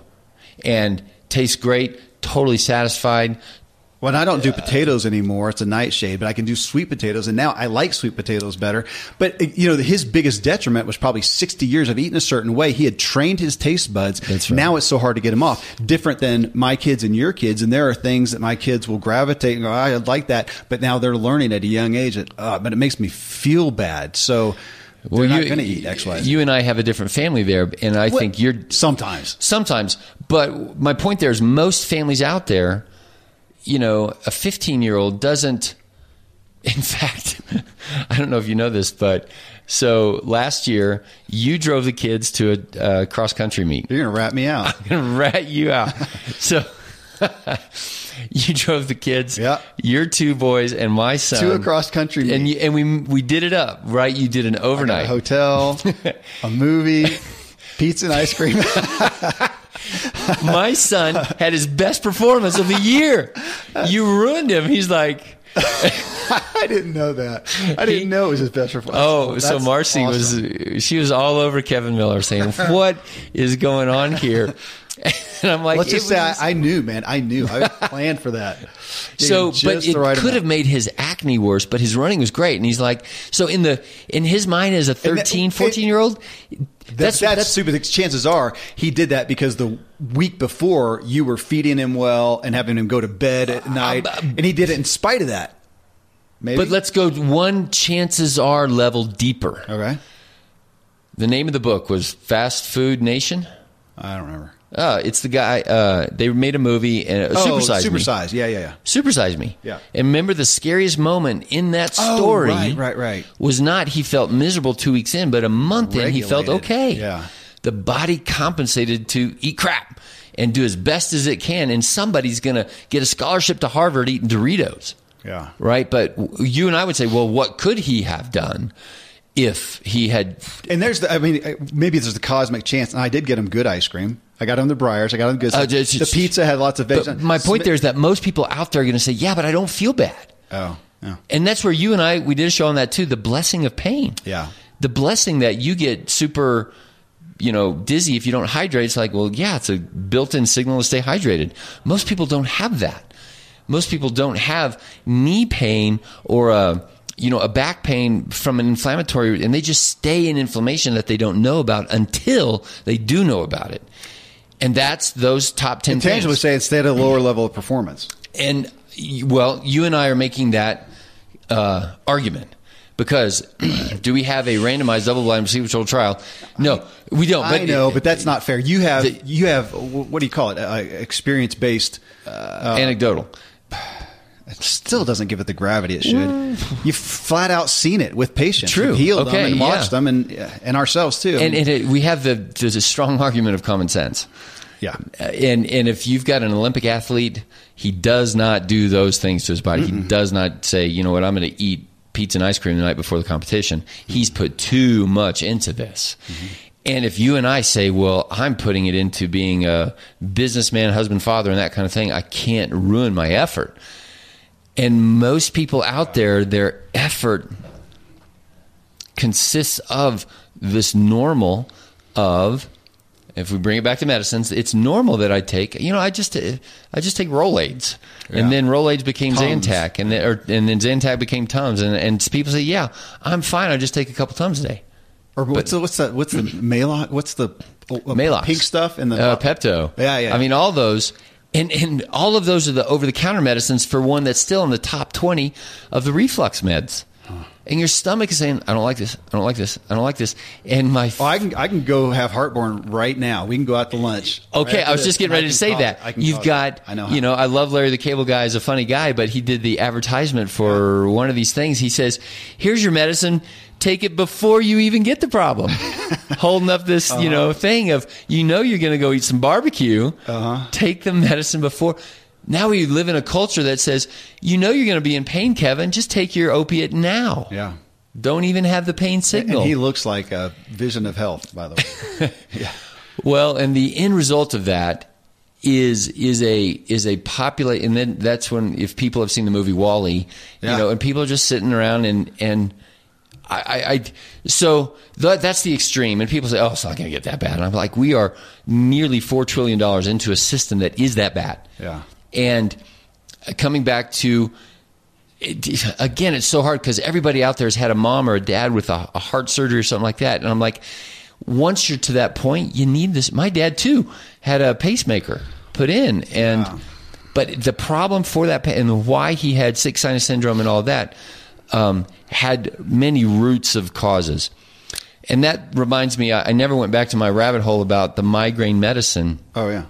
[SPEAKER 3] and tastes great, totally satisfied.
[SPEAKER 1] Well, and I don't do potatoes anymore. It's a nightshade, but I can do sweet potatoes. And now I like sweet potatoes better. But, uh, you know, his biggest detriment was probably 60 years of eating a certain way. He had trained his taste buds.
[SPEAKER 3] That's right.
[SPEAKER 1] Now it's so hard to get him off. Different than my kids and your kids. And there are things that my kids will gravitate and go, I like that. But now they're learning at a young age that, uh, but it makes me feel bad. So they're not going to eat X, Y, Z.
[SPEAKER 3] You and I have a different family there, and I
[SPEAKER 1] Well,
[SPEAKER 3] think you're
[SPEAKER 1] sometimes.
[SPEAKER 3] sometimes. But my point there is most families out there, you know, a 15 year old doesn't. In fact, I don't know if you know this, but so last year you drove the kids to a uh, cross country meet.
[SPEAKER 1] You're going to rat me out.
[SPEAKER 3] I'm gonna rat you out. so you drove the kids,
[SPEAKER 1] Yeah.
[SPEAKER 3] your two boys and my son
[SPEAKER 1] Two a cross-country
[SPEAKER 3] and you, and we we did it up right. You did an
[SPEAKER 1] A
[SPEAKER 3] overnight.
[SPEAKER 1] hotel, a movie, pizza and ice cream.
[SPEAKER 3] my son had his best performance of the year. You ruined him. He's like,
[SPEAKER 1] I didn't know that. I didn't
[SPEAKER 3] He-
[SPEAKER 1] know it was his best performance.
[SPEAKER 3] oh, so
[SPEAKER 1] That's
[SPEAKER 3] Marcy
[SPEAKER 1] awesome.
[SPEAKER 3] was she was all over Kevin Miller saying, "What is going on here?" And I'm like,
[SPEAKER 1] Let's just say I, I knew, man. I knew. I planned for that.
[SPEAKER 3] So, but it
[SPEAKER 1] right
[SPEAKER 3] could have made his acne worse, but his running was great. And he's like, so in the, in his mind as a 13, 14 year old,
[SPEAKER 1] That's, that's, stupid. Chances are he did that because the week before you were feeding him well and having him go to bed at uh, night, uh, and he did it in spite of that. Maybe.
[SPEAKER 3] but let's go one chances are level deeper.
[SPEAKER 1] okay.
[SPEAKER 3] The name of the book was Fast Food Nation.
[SPEAKER 1] I don't remember.
[SPEAKER 3] Uh, it's the guy. Uh, they made a movie and uh,
[SPEAKER 1] Oh,
[SPEAKER 3] Supersize Me.
[SPEAKER 1] Supersize. Yeah, yeah, yeah.
[SPEAKER 3] Supersize Me.
[SPEAKER 1] Yeah.
[SPEAKER 3] And remember the scariest moment in that
[SPEAKER 1] Oh,
[SPEAKER 3] story
[SPEAKER 1] right, right, right.
[SPEAKER 3] was not he felt miserable two weeks in, but a month in he felt okay.
[SPEAKER 1] Yeah.
[SPEAKER 3] The body compensated to eat crap and do as best as it can, and somebody's going to get a scholarship to Harvard eating Doritos.
[SPEAKER 1] Yeah.
[SPEAKER 3] Right? But you and I would say, well, what could he have done if he had
[SPEAKER 1] And there's the, I mean, uh, maybe there's the cosmic chance. And I did get him good ice cream. I got him the Breyers. I got him good.
[SPEAKER 3] Uh, just-
[SPEAKER 1] the pizza had lots of veg.
[SPEAKER 3] But my point there is that most people out there are going to say, "Yeah, but I don't feel bad."
[SPEAKER 1] Oh, yeah.
[SPEAKER 3] And that's where you and I we did a show on that too. The blessing of pain.
[SPEAKER 1] Yeah.
[SPEAKER 3] The blessing that you get super, you know, dizzy if you don't hydrate. It's like, well, yeah, it's a built-in signal to stay hydrated. Most people don't have that. Most people don't have knee pain or a you know a back pain from an inflammatory, and they just stay in inflammation that they don't know about until they do know about it. And that's those top ten.
[SPEAKER 1] Tangibly
[SPEAKER 3] things.
[SPEAKER 1] say it's at a lower level of performance.
[SPEAKER 3] And well, you and I are making that uh, argument because do we have a randomized double-blind placebo-controlled trial? No, we don't.
[SPEAKER 1] I know, but that's not fair. You have
[SPEAKER 3] The-
[SPEAKER 1] you have what do you call it? Uh, experience based.
[SPEAKER 3] anecdotal.
[SPEAKER 1] Still doesn't give it the gravity it should. Mm. You've flat out seen it with patients.
[SPEAKER 3] True.
[SPEAKER 1] You've healed
[SPEAKER 3] Okay,
[SPEAKER 1] them and
[SPEAKER 3] yeah.
[SPEAKER 1] watched them, and and ourselves too.
[SPEAKER 3] And, and it, we have the there's a strong argument of common sense.
[SPEAKER 1] yeah,
[SPEAKER 3] Uh, And and if you've got an Olympic athlete, he does not do those things to his body. He does not say, you know what, I'm going to eat pizza and ice cream the night before the competition. Mm-hmm. He's put too much into this. Mm-hmm. And if you and I say, well, I'm putting it into being a businessman, husband, father, and that kind of thing, I can't ruin my effort. And most people out there, their effort consists of this normal of if we bring it back to medicines, it's normal that I take. You know, I just I just take Rolaids, and then Rolaids became
[SPEAKER 1] Tums.
[SPEAKER 3] Zantac, and then, or, and then Zantac became Tums, and and people say, yeah, I'm fine. I just take a couple Tums a day.
[SPEAKER 1] or what's the what's the what's the Maloc? What's the uh,
[SPEAKER 3] Maalox.
[SPEAKER 1] pink stuff in the
[SPEAKER 3] uh, Pepto.
[SPEAKER 1] Yeah, yeah.
[SPEAKER 3] I mean, all those. And, and all of those are the over the counter medicines for one that's still in the top 20 of the reflux meds. And your stomach is saying, I don't like this. I don't like this. I don't like this. And my
[SPEAKER 1] Oh, I can I can go have heartburn right now. We can go out to lunch.
[SPEAKER 3] Okay,
[SPEAKER 1] Right
[SPEAKER 3] I was
[SPEAKER 1] after
[SPEAKER 3] just getting ready to say that. You've got,
[SPEAKER 1] I know.
[SPEAKER 3] you know, I love Larry the Cable Guy is a funny guy, but he did the advertisement for one of these things. He says, "Here's your medicine. Take it before you even get the problem." Holding up this,
[SPEAKER 1] Uh-huh.
[SPEAKER 3] you know, thing of you know you're going to go eat some barbecue.
[SPEAKER 1] Uh-huh.
[SPEAKER 3] Take the medicine before. Now we live in a culture that says, you know, you're going to be in pain, Kevin. Just take your opiate now.
[SPEAKER 1] Yeah.
[SPEAKER 3] Don't even have the pain
[SPEAKER 1] And
[SPEAKER 3] signal.
[SPEAKER 1] he looks like a vision of health, by the way. yeah.
[SPEAKER 3] Well, and the end result of that is is a is a populate, and then that's when if people have seen the movie WALL-E,
[SPEAKER 1] Yeah.
[SPEAKER 3] you know, and people are just sitting around and and. I, I, I so that, that's the extreme, and people say, "Oh, it's not going to get that bad." And I'm like, "We are nearly four trillion dollars into a system that is that bad."
[SPEAKER 1] Yeah.
[SPEAKER 3] And uh, coming back to it, again, it's so hard because everybody out there has had a mom or a dad with a, a heart surgery or something like that, and I'm like, once you're to that point, you need this. My dad too had a pacemaker put in, and but the problem for that and why he had sick sinus syndrome and all that um, had many roots of causes. And that reminds me, I, I never went back to my rabbit hole about the migraine medicine
[SPEAKER 1] Oh yeah.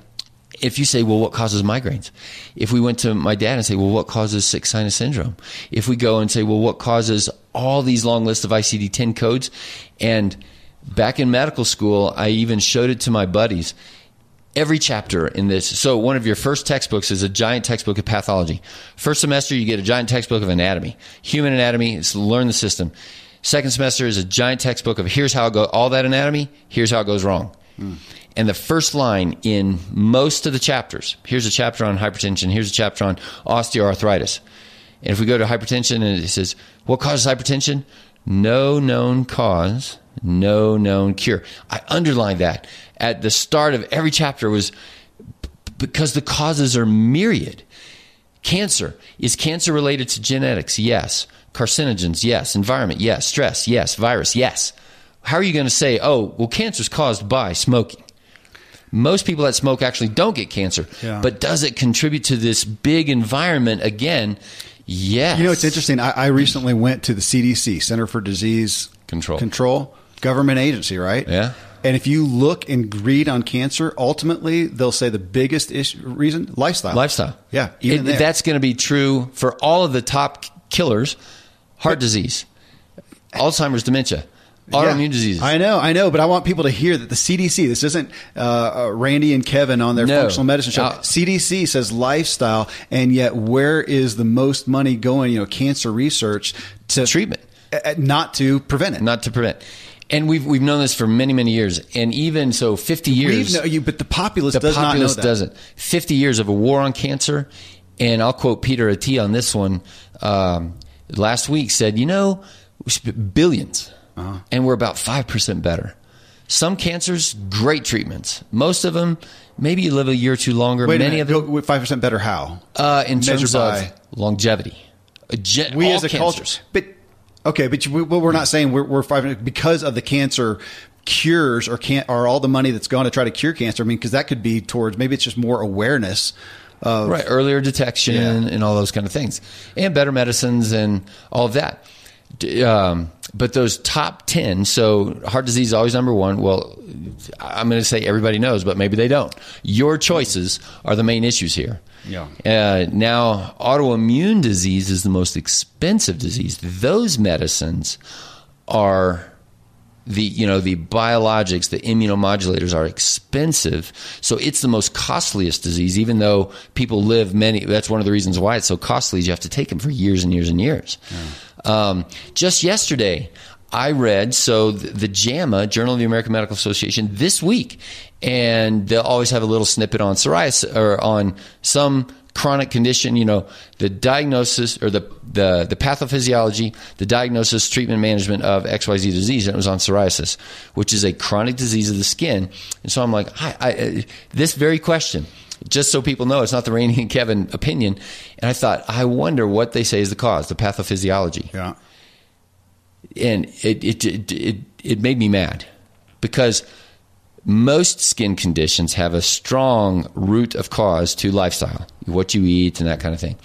[SPEAKER 3] if you say, well, what causes migraines? If we went to my dad and say, well, what causes sick sinus syndrome? If we go and say, well, what causes all these long lists of ICD 10 codes? And back in medical school, I even showed it to my buddies. Every chapter in this. So, one of your first textbooks is a giant textbook of pathology. First semester, you get a giant textbook of anatomy, human anatomy. It's learn the system. Second semester is a giant textbook of here's how it goes, all that anatomy, here's how it goes wrong. Hmm. And the first line in most of the chapters here's a chapter on hypertension, here's a chapter on osteoarthritis. And if we go to hypertension and it says, what causes hypertension? No known cause, no known cure. I underline that at the start of every chapter was because the causes are myriad. Cancer. Is cancer related to genetics? Yes. Carcinogens? Yes. Environment? Yes. Stress? Yes. Virus? Yes. How are you going to say, oh, well, cancer is caused by smoking? Most people that smoke actually don't get cancer.
[SPEAKER 1] Yeah.
[SPEAKER 3] But does it contribute to this big environment again? Yes.
[SPEAKER 1] You know, it's interesting. I, I recently went to the CDC, Center for Disease
[SPEAKER 3] Control.
[SPEAKER 1] Control, government agency, right?
[SPEAKER 3] Yeah.
[SPEAKER 1] And if you look and read on cancer, ultimately they'll say the biggest issue, reason lifestyle.
[SPEAKER 3] Lifestyle.
[SPEAKER 1] Yeah, even
[SPEAKER 3] It- that's going to be true for all of the top killers: heart disease, Alzheimer's, dementia, autoimmune
[SPEAKER 1] Yeah.
[SPEAKER 3] diseases.
[SPEAKER 1] I know, I know, but I want people to hear that the CDC. This isn't uh, uh, Randy and Kevin on their
[SPEAKER 3] No.
[SPEAKER 1] functional medicine show.
[SPEAKER 3] Uh,
[SPEAKER 1] CDC says lifestyle, and yet where is the most money going? You know, cancer research to
[SPEAKER 3] Treatment.
[SPEAKER 1] uh, not to prevent it.
[SPEAKER 3] not to prevent. And we've we've known this for many many years, and even so, fifty years.
[SPEAKER 1] Know, you, but the populace
[SPEAKER 3] the
[SPEAKER 1] does
[SPEAKER 3] populace
[SPEAKER 1] not know that.
[SPEAKER 3] doesn't. Fifty years of a war on cancer, and I'll quote Peter Attia on this one. Um, last week said, you know, we spent 1000000000s
[SPEAKER 1] Uh-huh.
[SPEAKER 3] and we're about five percent better. Some cancers, great treatments. Most of them, maybe you live a year or two longer.
[SPEAKER 1] Wait
[SPEAKER 3] many
[SPEAKER 1] minute,
[SPEAKER 3] of them,
[SPEAKER 1] five percent better. How?
[SPEAKER 3] uh, in
[SPEAKER 1] measured
[SPEAKER 3] terms of longevity. Gen-
[SPEAKER 1] we
[SPEAKER 3] all
[SPEAKER 1] as a
[SPEAKER 3] cancers.
[SPEAKER 1] culture. But okay, but you, well, we're not saying we're, we're five because of the cancer cures or can't or all the money that's gone to try to cure cancer. I mean, because that could be towards maybe it's just more awareness. Of,
[SPEAKER 3] right earlier detection
[SPEAKER 1] Yeah.
[SPEAKER 3] and all those kind of things and better medicines and all of that um, but those top 10 so heart disease is always number one well i'm going to say everybody knows but maybe they don't your choices are the main issues here
[SPEAKER 1] Yeah.
[SPEAKER 3] uh, now autoimmune disease is the most expensive disease. Those medicines are the you know the biologics the immunomodulators are expensive. So it's the most costliest disease even though people live many that's one of the reasons why it's so costly is you have to take them for years and years and years. Um, just yesterday i read so the, jama journal of the american medical association this week and they'll always have a little snippet on psoriasis or on some chronic condition, you know, the diagnosis or the, the, the pathophysiology, the diagnosis, treatment, management of XYZ disease. And it was on psoriasis, which is a chronic disease of the skin. And so I'm like, I, I, uh, this very question, just so people know, it's not the Randy and Kevin opinion. And I thought, I wonder what they say is the cause, the pathophysiology
[SPEAKER 1] Yeah.
[SPEAKER 3] And it it, it it made me mad because most skin conditions have a strong root of cause to lifestyle, what you eat, and that kind of thing.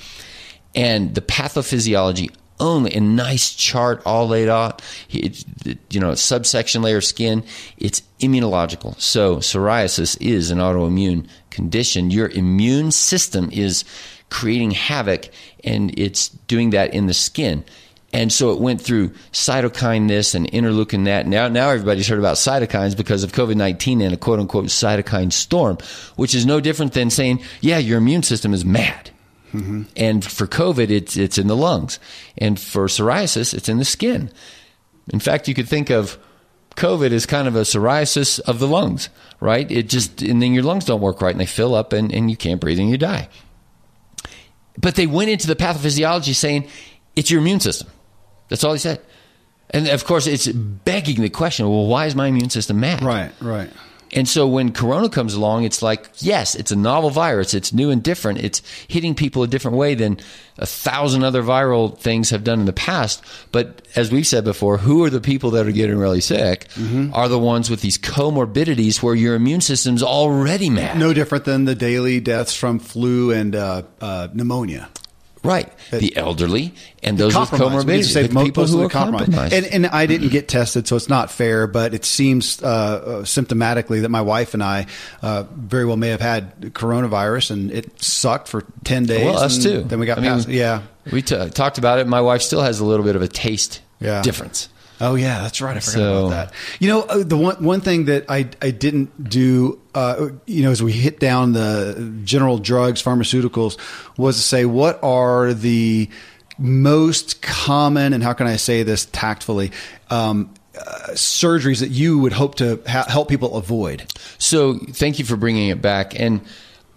[SPEAKER 3] And the pathophysiology only a nice chart all laid out. It, you know, subsection layer of skin. It's immunological. So psoriasis is an autoimmune condition. Your immune system is creating havoc, and it's doing that in the skin. And so it went through cytokine this and interleukin that. Now, now everybody's heard about cytokines because of COVID 19 and a quote unquote cytokine storm, which is no different than saying, yeah, your immune system is mad. Mm-hmm. And for COVID, it's, it's in the lungs. And for psoriasis, it's in the skin. In fact, you could think of COVID as kind of a psoriasis of the lungs, right? It just, and then your lungs don't work right and they fill up and, and you can't breathe and you die. But they went into the pathophysiology saying it's your immune system. That's all he said. And of course, it's begging the question well, why is my immune system mad?
[SPEAKER 1] Right. Right.
[SPEAKER 3] And so when Corona comes along, it's like, yes, it's a novel virus. It's new and different. It's hitting people a different way than a thousand other viral things have done in the past. But as we've said before, who are the people that are getting really sick are the ones with these comorbidities where your immune system's already mad.
[SPEAKER 1] No different than the daily deaths from flu and uh, uh, pneumonia.
[SPEAKER 3] Right. The elderly and those with
[SPEAKER 1] Compromised. We need to
[SPEAKER 3] comorbidities. the people who are
[SPEAKER 1] compromised.
[SPEAKER 3] compromised.
[SPEAKER 1] And, and I didn't get tested, so it's not fair. But it seems uh, uh, symptomatically that my wife and I uh, very well may have had coronavirus, and it sucked for ten days.
[SPEAKER 3] Well, us too.
[SPEAKER 1] Then we got
[SPEAKER 3] I mean,
[SPEAKER 1] past. Yeah.
[SPEAKER 3] We t- talked about it. My wife still has a little bit of a taste
[SPEAKER 1] Yeah.
[SPEAKER 3] difference.
[SPEAKER 1] Oh yeah, that's right. I forgot
[SPEAKER 3] So-
[SPEAKER 1] about that. You know, uh, the one one thing that I I didn't do, uh, you know, as we hit down the general drugs, pharmaceuticals, was to say what are the most common and how can I say this tactfully um, uh, surgeries that you would hope to ha- help people avoid.
[SPEAKER 3] So thank you for bringing it back. And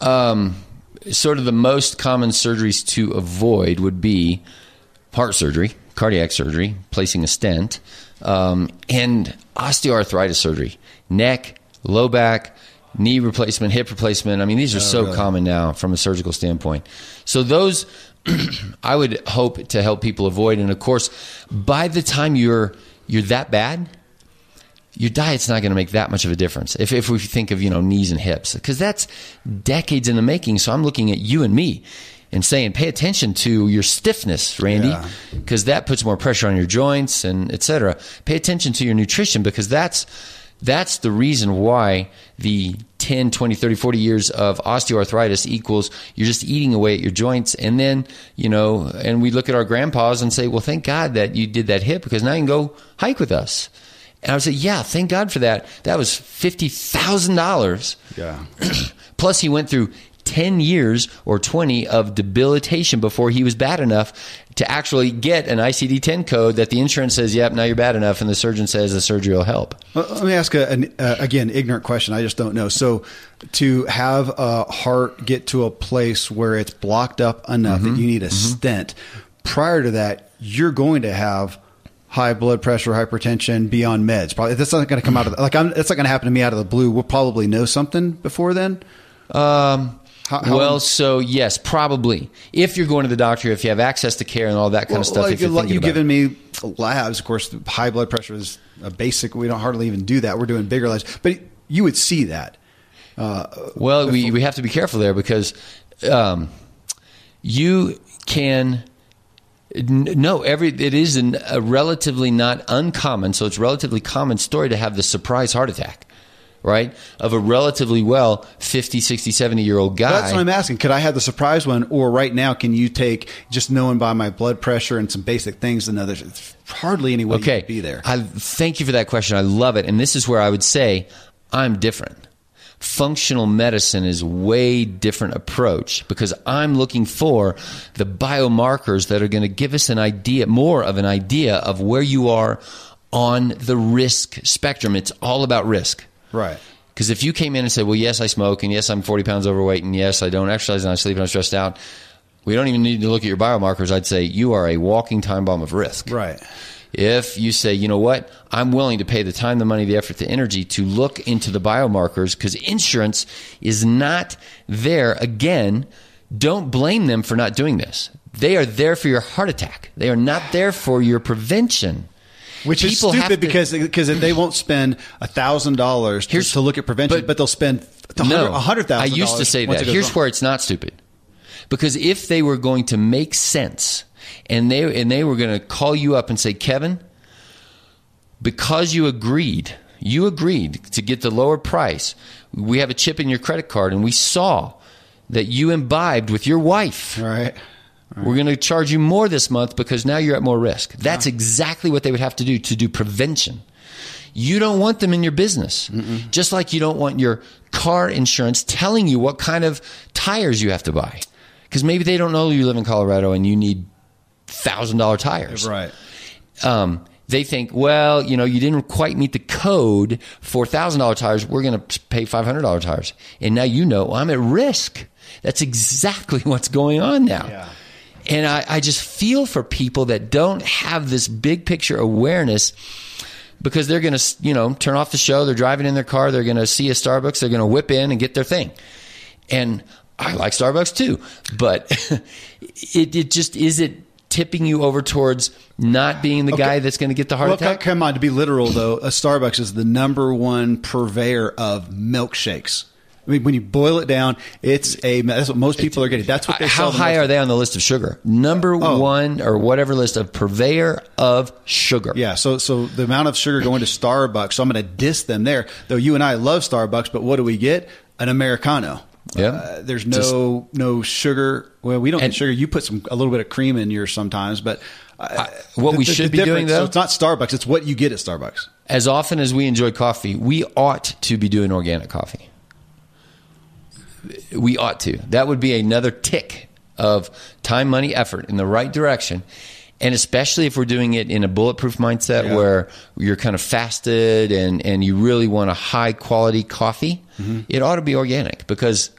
[SPEAKER 3] um, sort of the most common surgeries to avoid would be heart surgery, cardiac surgery, placing a stent, um, and osteoarthritis surgery, neck, low back, knee replacement, hip replacement. I mean, these are so
[SPEAKER 1] really?
[SPEAKER 3] common now from a surgical standpoint. So those I would hope to help people avoid. And of course, by the time you're you're that bad, your diet's not going to make that much of a difference. If, if we think of, you know, knees and hips, because that's decades in the making. So I'm looking at you and me and saying, pay attention to your stiffness, Randy,
[SPEAKER 1] Yeah.
[SPEAKER 3] because that puts more pressure on your joints and et cetera. Pay attention to your nutrition because that's, That's the reason why the 10, 20, 30, 40 years of osteoarthritis equals you're just eating away at your joints. And then, you know, and we look at our grandpas and say, well, thank God that you did that hip because now you can go hike with us. And I would say, yeah, thank God for that. That was $50,000.
[SPEAKER 1] Yeah.
[SPEAKER 3] Plus, he went through 10 years or 20 of debilitation before he was bad enough to actually get an ICD 10 code that the insurance says, yep, now you're bad enough, and the surgeon says the surgery will help.
[SPEAKER 1] Let me ask a, an, uh, again ignorant question. I just don't know. So, to have a heart get to a place where it's blocked up enough
[SPEAKER 3] Mm-hmm.
[SPEAKER 1] that you need a stent, prior to that, you're going to have high blood pressure, hypertension, beyond meds. Probably that's not going to come out of the, like I'm, that's not going to happen to me out of the blue. We'll probably know something before then.
[SPEAKER 3] Um,
[SPEAKER 1] How- how-
[SPEAKER 3] well, so yes, probably. If you're going to the doctor, if you have access to care and all that kind of stuff,
[SPEAKER 1] Like, like, you've given me labs, of course, high blood pressure is a basic. We don't hardly even do that. We're doing bigger labs, but you would see that.
[SPEAKER 3] Well, we, we have to be careful there because um, you can. No, every it is an, a relatively not uncommon, so it's a relatively common story to have the surprise heart attack, right? Of a relatively well 50, 60, 70 year old guy.
[SPEAKER 1] That's what I'm asking. Could I have the surprise one, or right now, can you take just knowing by my blood pressure and some basic things there's hardly any way
[SPEAKER 3] okay
[SPEAKER 1] be there?
[SPEAKER 3] I thank you for that question. I love it, and this is where I would say I'm different. Functional medicine is way different approach because I'm looking for the biomarkers that are going to give us an idea, more of an idea of where you are on the risk spectrum. It's all about risk.
[SPEAKER 1] Right.
[SPEAKER 3] Because if you came in and said, "Well, yes, I smoke, and yes, I'm 40 pounds overweight, and yes, I don't exercise, and I sleep, and I'm stressed out," we don't even need to look at your biomarkers. I'd say you are a walking time bomb of risk.
[SPEAKER 1] Right.
[SPEAKER 3] If you say, you know what, I'm willing to pay the time, the money, the effort, the energy to look into the biomarkers because insurance is not there. Again, don't blame them for not doing this. They are there for your heart attack. They are not there for your prevention.
[SPEAKER 1] Which is stupid
[SPEAKER 3] to-
[SPEAKER 1] because because they won't spend a thousand dollars to look at prevention,
[SPEAKER 3] but-
[SPEAKER 1] but, they'll spend
[SPEAKER 3] no, a
[SPEAKER 1] hundred thousand.
[SPEAKER 3] I used to say that. Here's where it's not stupid, because if they were going to make sense, and they and they were going to call you up and say, Kevin, because you agreed, you agreed to get the lower price. We have a chip in your credit card, and we saw that you imbibed with your wife.
[SPEAKER 1] right.
[SPEAKER 3] We're going to charge you more this month because now you're at more risk. That's exactly what they would have to do to do prevention. You don't want them in your business. Just like you don't want your car insurance telling you what kind of tires you have to buy. Because maybe they don't know you live in Colorado and you need $1,000 tires.
[SPEAKER 1] Right.
[SPEAKER 3] Um, they think, well, you know, you didn't quite meet the code for $1,000 tires. We're going to pay $500 tires. And now you know I'm at risk. That's exactly what's going on now.
[SPEAKER 1] Yeah.
[SPEAKER 3] And I, I just feel for people that don't have this big picture awareness because they're going to, you know, turn off the show. They're driving in their car. They're going to see a Starbucks. They're going to whip in and get their thing. And I like Starbucks too, but it, it just is it tipping you over towards not being the guy that's going to get the heart
[SPEAKER 1] Well,
[SPEAKER 3] attack?
[SPEAKER 1] come on, to be literal though, a Starbucks is the number one purveyor of milkshakes. I mean, when you boil it down, it's a that's what most people are getting. That's what they
[SPEAKER 3] How
[SPEAKER 1] sell the
[SPEAKER 3] high
[SPEAKER 1] most.
[SPEAKER 3] are they on the list of sugar? Number
[SPEAKER 1] Oh.
[SPEAKER 3] one or whatever list of purveyor of sugar.
[SPEAKER 1] Yeah, so so the amount of sugar going to Starbucks, so I'm going to diss them there. Though you and I love Starbucks, but what do we get? An americano.
[SPEAKER 3] Yeah.
[SPEAKER 1] Uh, there's no no sugar. Well, we don't
[SPEAKER 3] And-
[SPEAKER 1] get sugar. You put some a little bit of cream in yours sometimes, but uh,
[SPEAKER 3] what we should be doing,
[SPEAKER 1] difference- so
[SPEAKER 3] though-
[SPEAKER 1] it's not Starbucks. It's what you get at Starbucks.
[SPEAKER 3] As often as we enjoy coffee, we ought to be doing organic coffee. We ought to. That would be another tick of time, money, effort in the right direction. And especially if we're doing it in a bulletproof mindset
[SPEAKER 1] Yeah.
[SPEAKER 3] where you're kind of fasted and, and you really want a high quality coffee,
[SPEAKER 1] Mm-hmm.
[SPEAKER 3] it ought to be organic because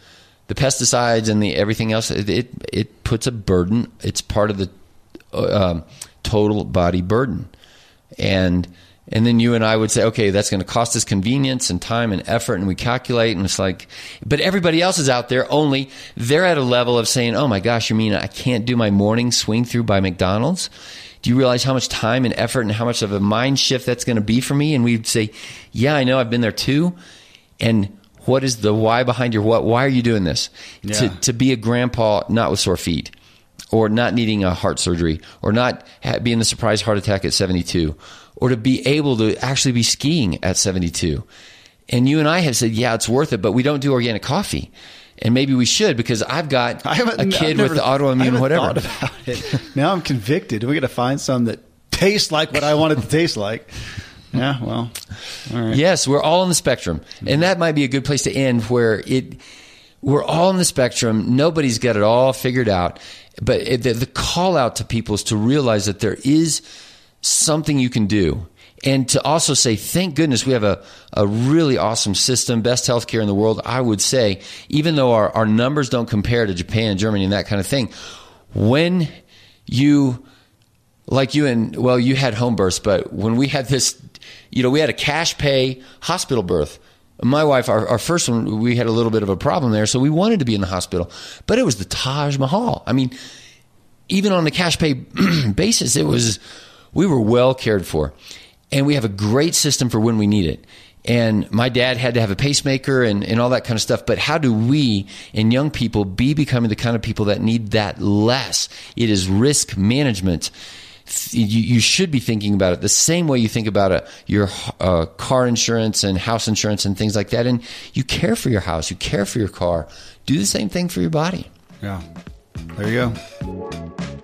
[SPEAKER 3] the pesticides and the everything else, it, it, it puts a burden. It's part of the uh, um, total body burden. And and then you and I would say, okay, that's going to cost us convenience and time and effort, and we calculate, and it's like, but everybody else is out there. Only they're at a level of saying, oh my gosh, you mean I can't do my morning swing through by McDonald's? Do you realize how much time and effort and how much of a mind shift that's going to be for me? And we'd say, yeah, I know, I've been there too. And what is the why behind your what? Why are you doing this? To to be a grandpa, not with sore feet or not needing a heart surgery, or not being the surprise heart attack at 72, or to be able to actually be skiing at 72. And you and I have said, yeah, it's worth it, but we don't do organic coffee. And maybe we should because I've got a kid never, with the autoimmune whatever.
[SPEAKER 2] about it. Now I'm convicted. We got to find some that taste like what I want it to taste like. Yeah, well,
[SPEAKER 3] Yes, we're all on the spectrum, and that might be a good place to end. Where it, we're all on the spectrum. Nobody's got it all figured out, but it, the, the call out to people is to realize that there is something you can do and to also say, thank goodness we have a, a really awesome system, best healthcare in the world. I would say, even though our, our numbers don't compare to Japan, Germany, and that kind of thing, when you, like you and, well, you had home births, but when we had this, you know, we had a cash pay hospital birth. My wife, our, our first one, we had a little bit of a problem there, so we wanted to be in the hospital, but it was the Taj Mahal. I mean, even on the cash pay basis, it was, we were well cared for and we have a great system for when we need it. And my dad had to have a pacemaker and, and all that kind of stuff. But how do we and young people be becoming the kind of people that need that less? It is risk management. You, you should be thinking about it the same way you think about a, your uh, car insurance and house insurance and things like that. And you care for your house, you care for your car. Do the same thing for your body.
[SPEAKER 2] Yeah. There you go.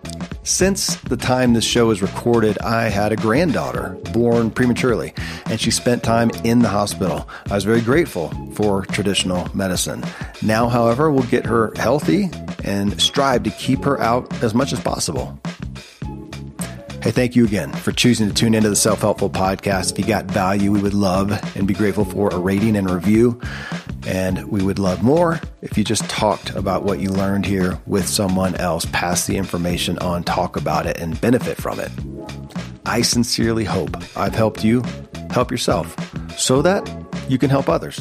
[SPEAKER 2] Since the time this show was recorded, I had a granddaughter born prematurely, and she spent time in the hospital. I was very grateful for traditional medicine. Now, however, we'll get her healthy and strive to keep her out as much as possible. Hey, thank you again for choosing to tune into the Self Helpful Podcast. If you got value, we would love and be grateful for a rating and review. And we would love more if you just talked about what you learned here with someone else, pass the information on, talk about it, and benefit from it. I sincerely hope I've helped you help yourself so that you can help others.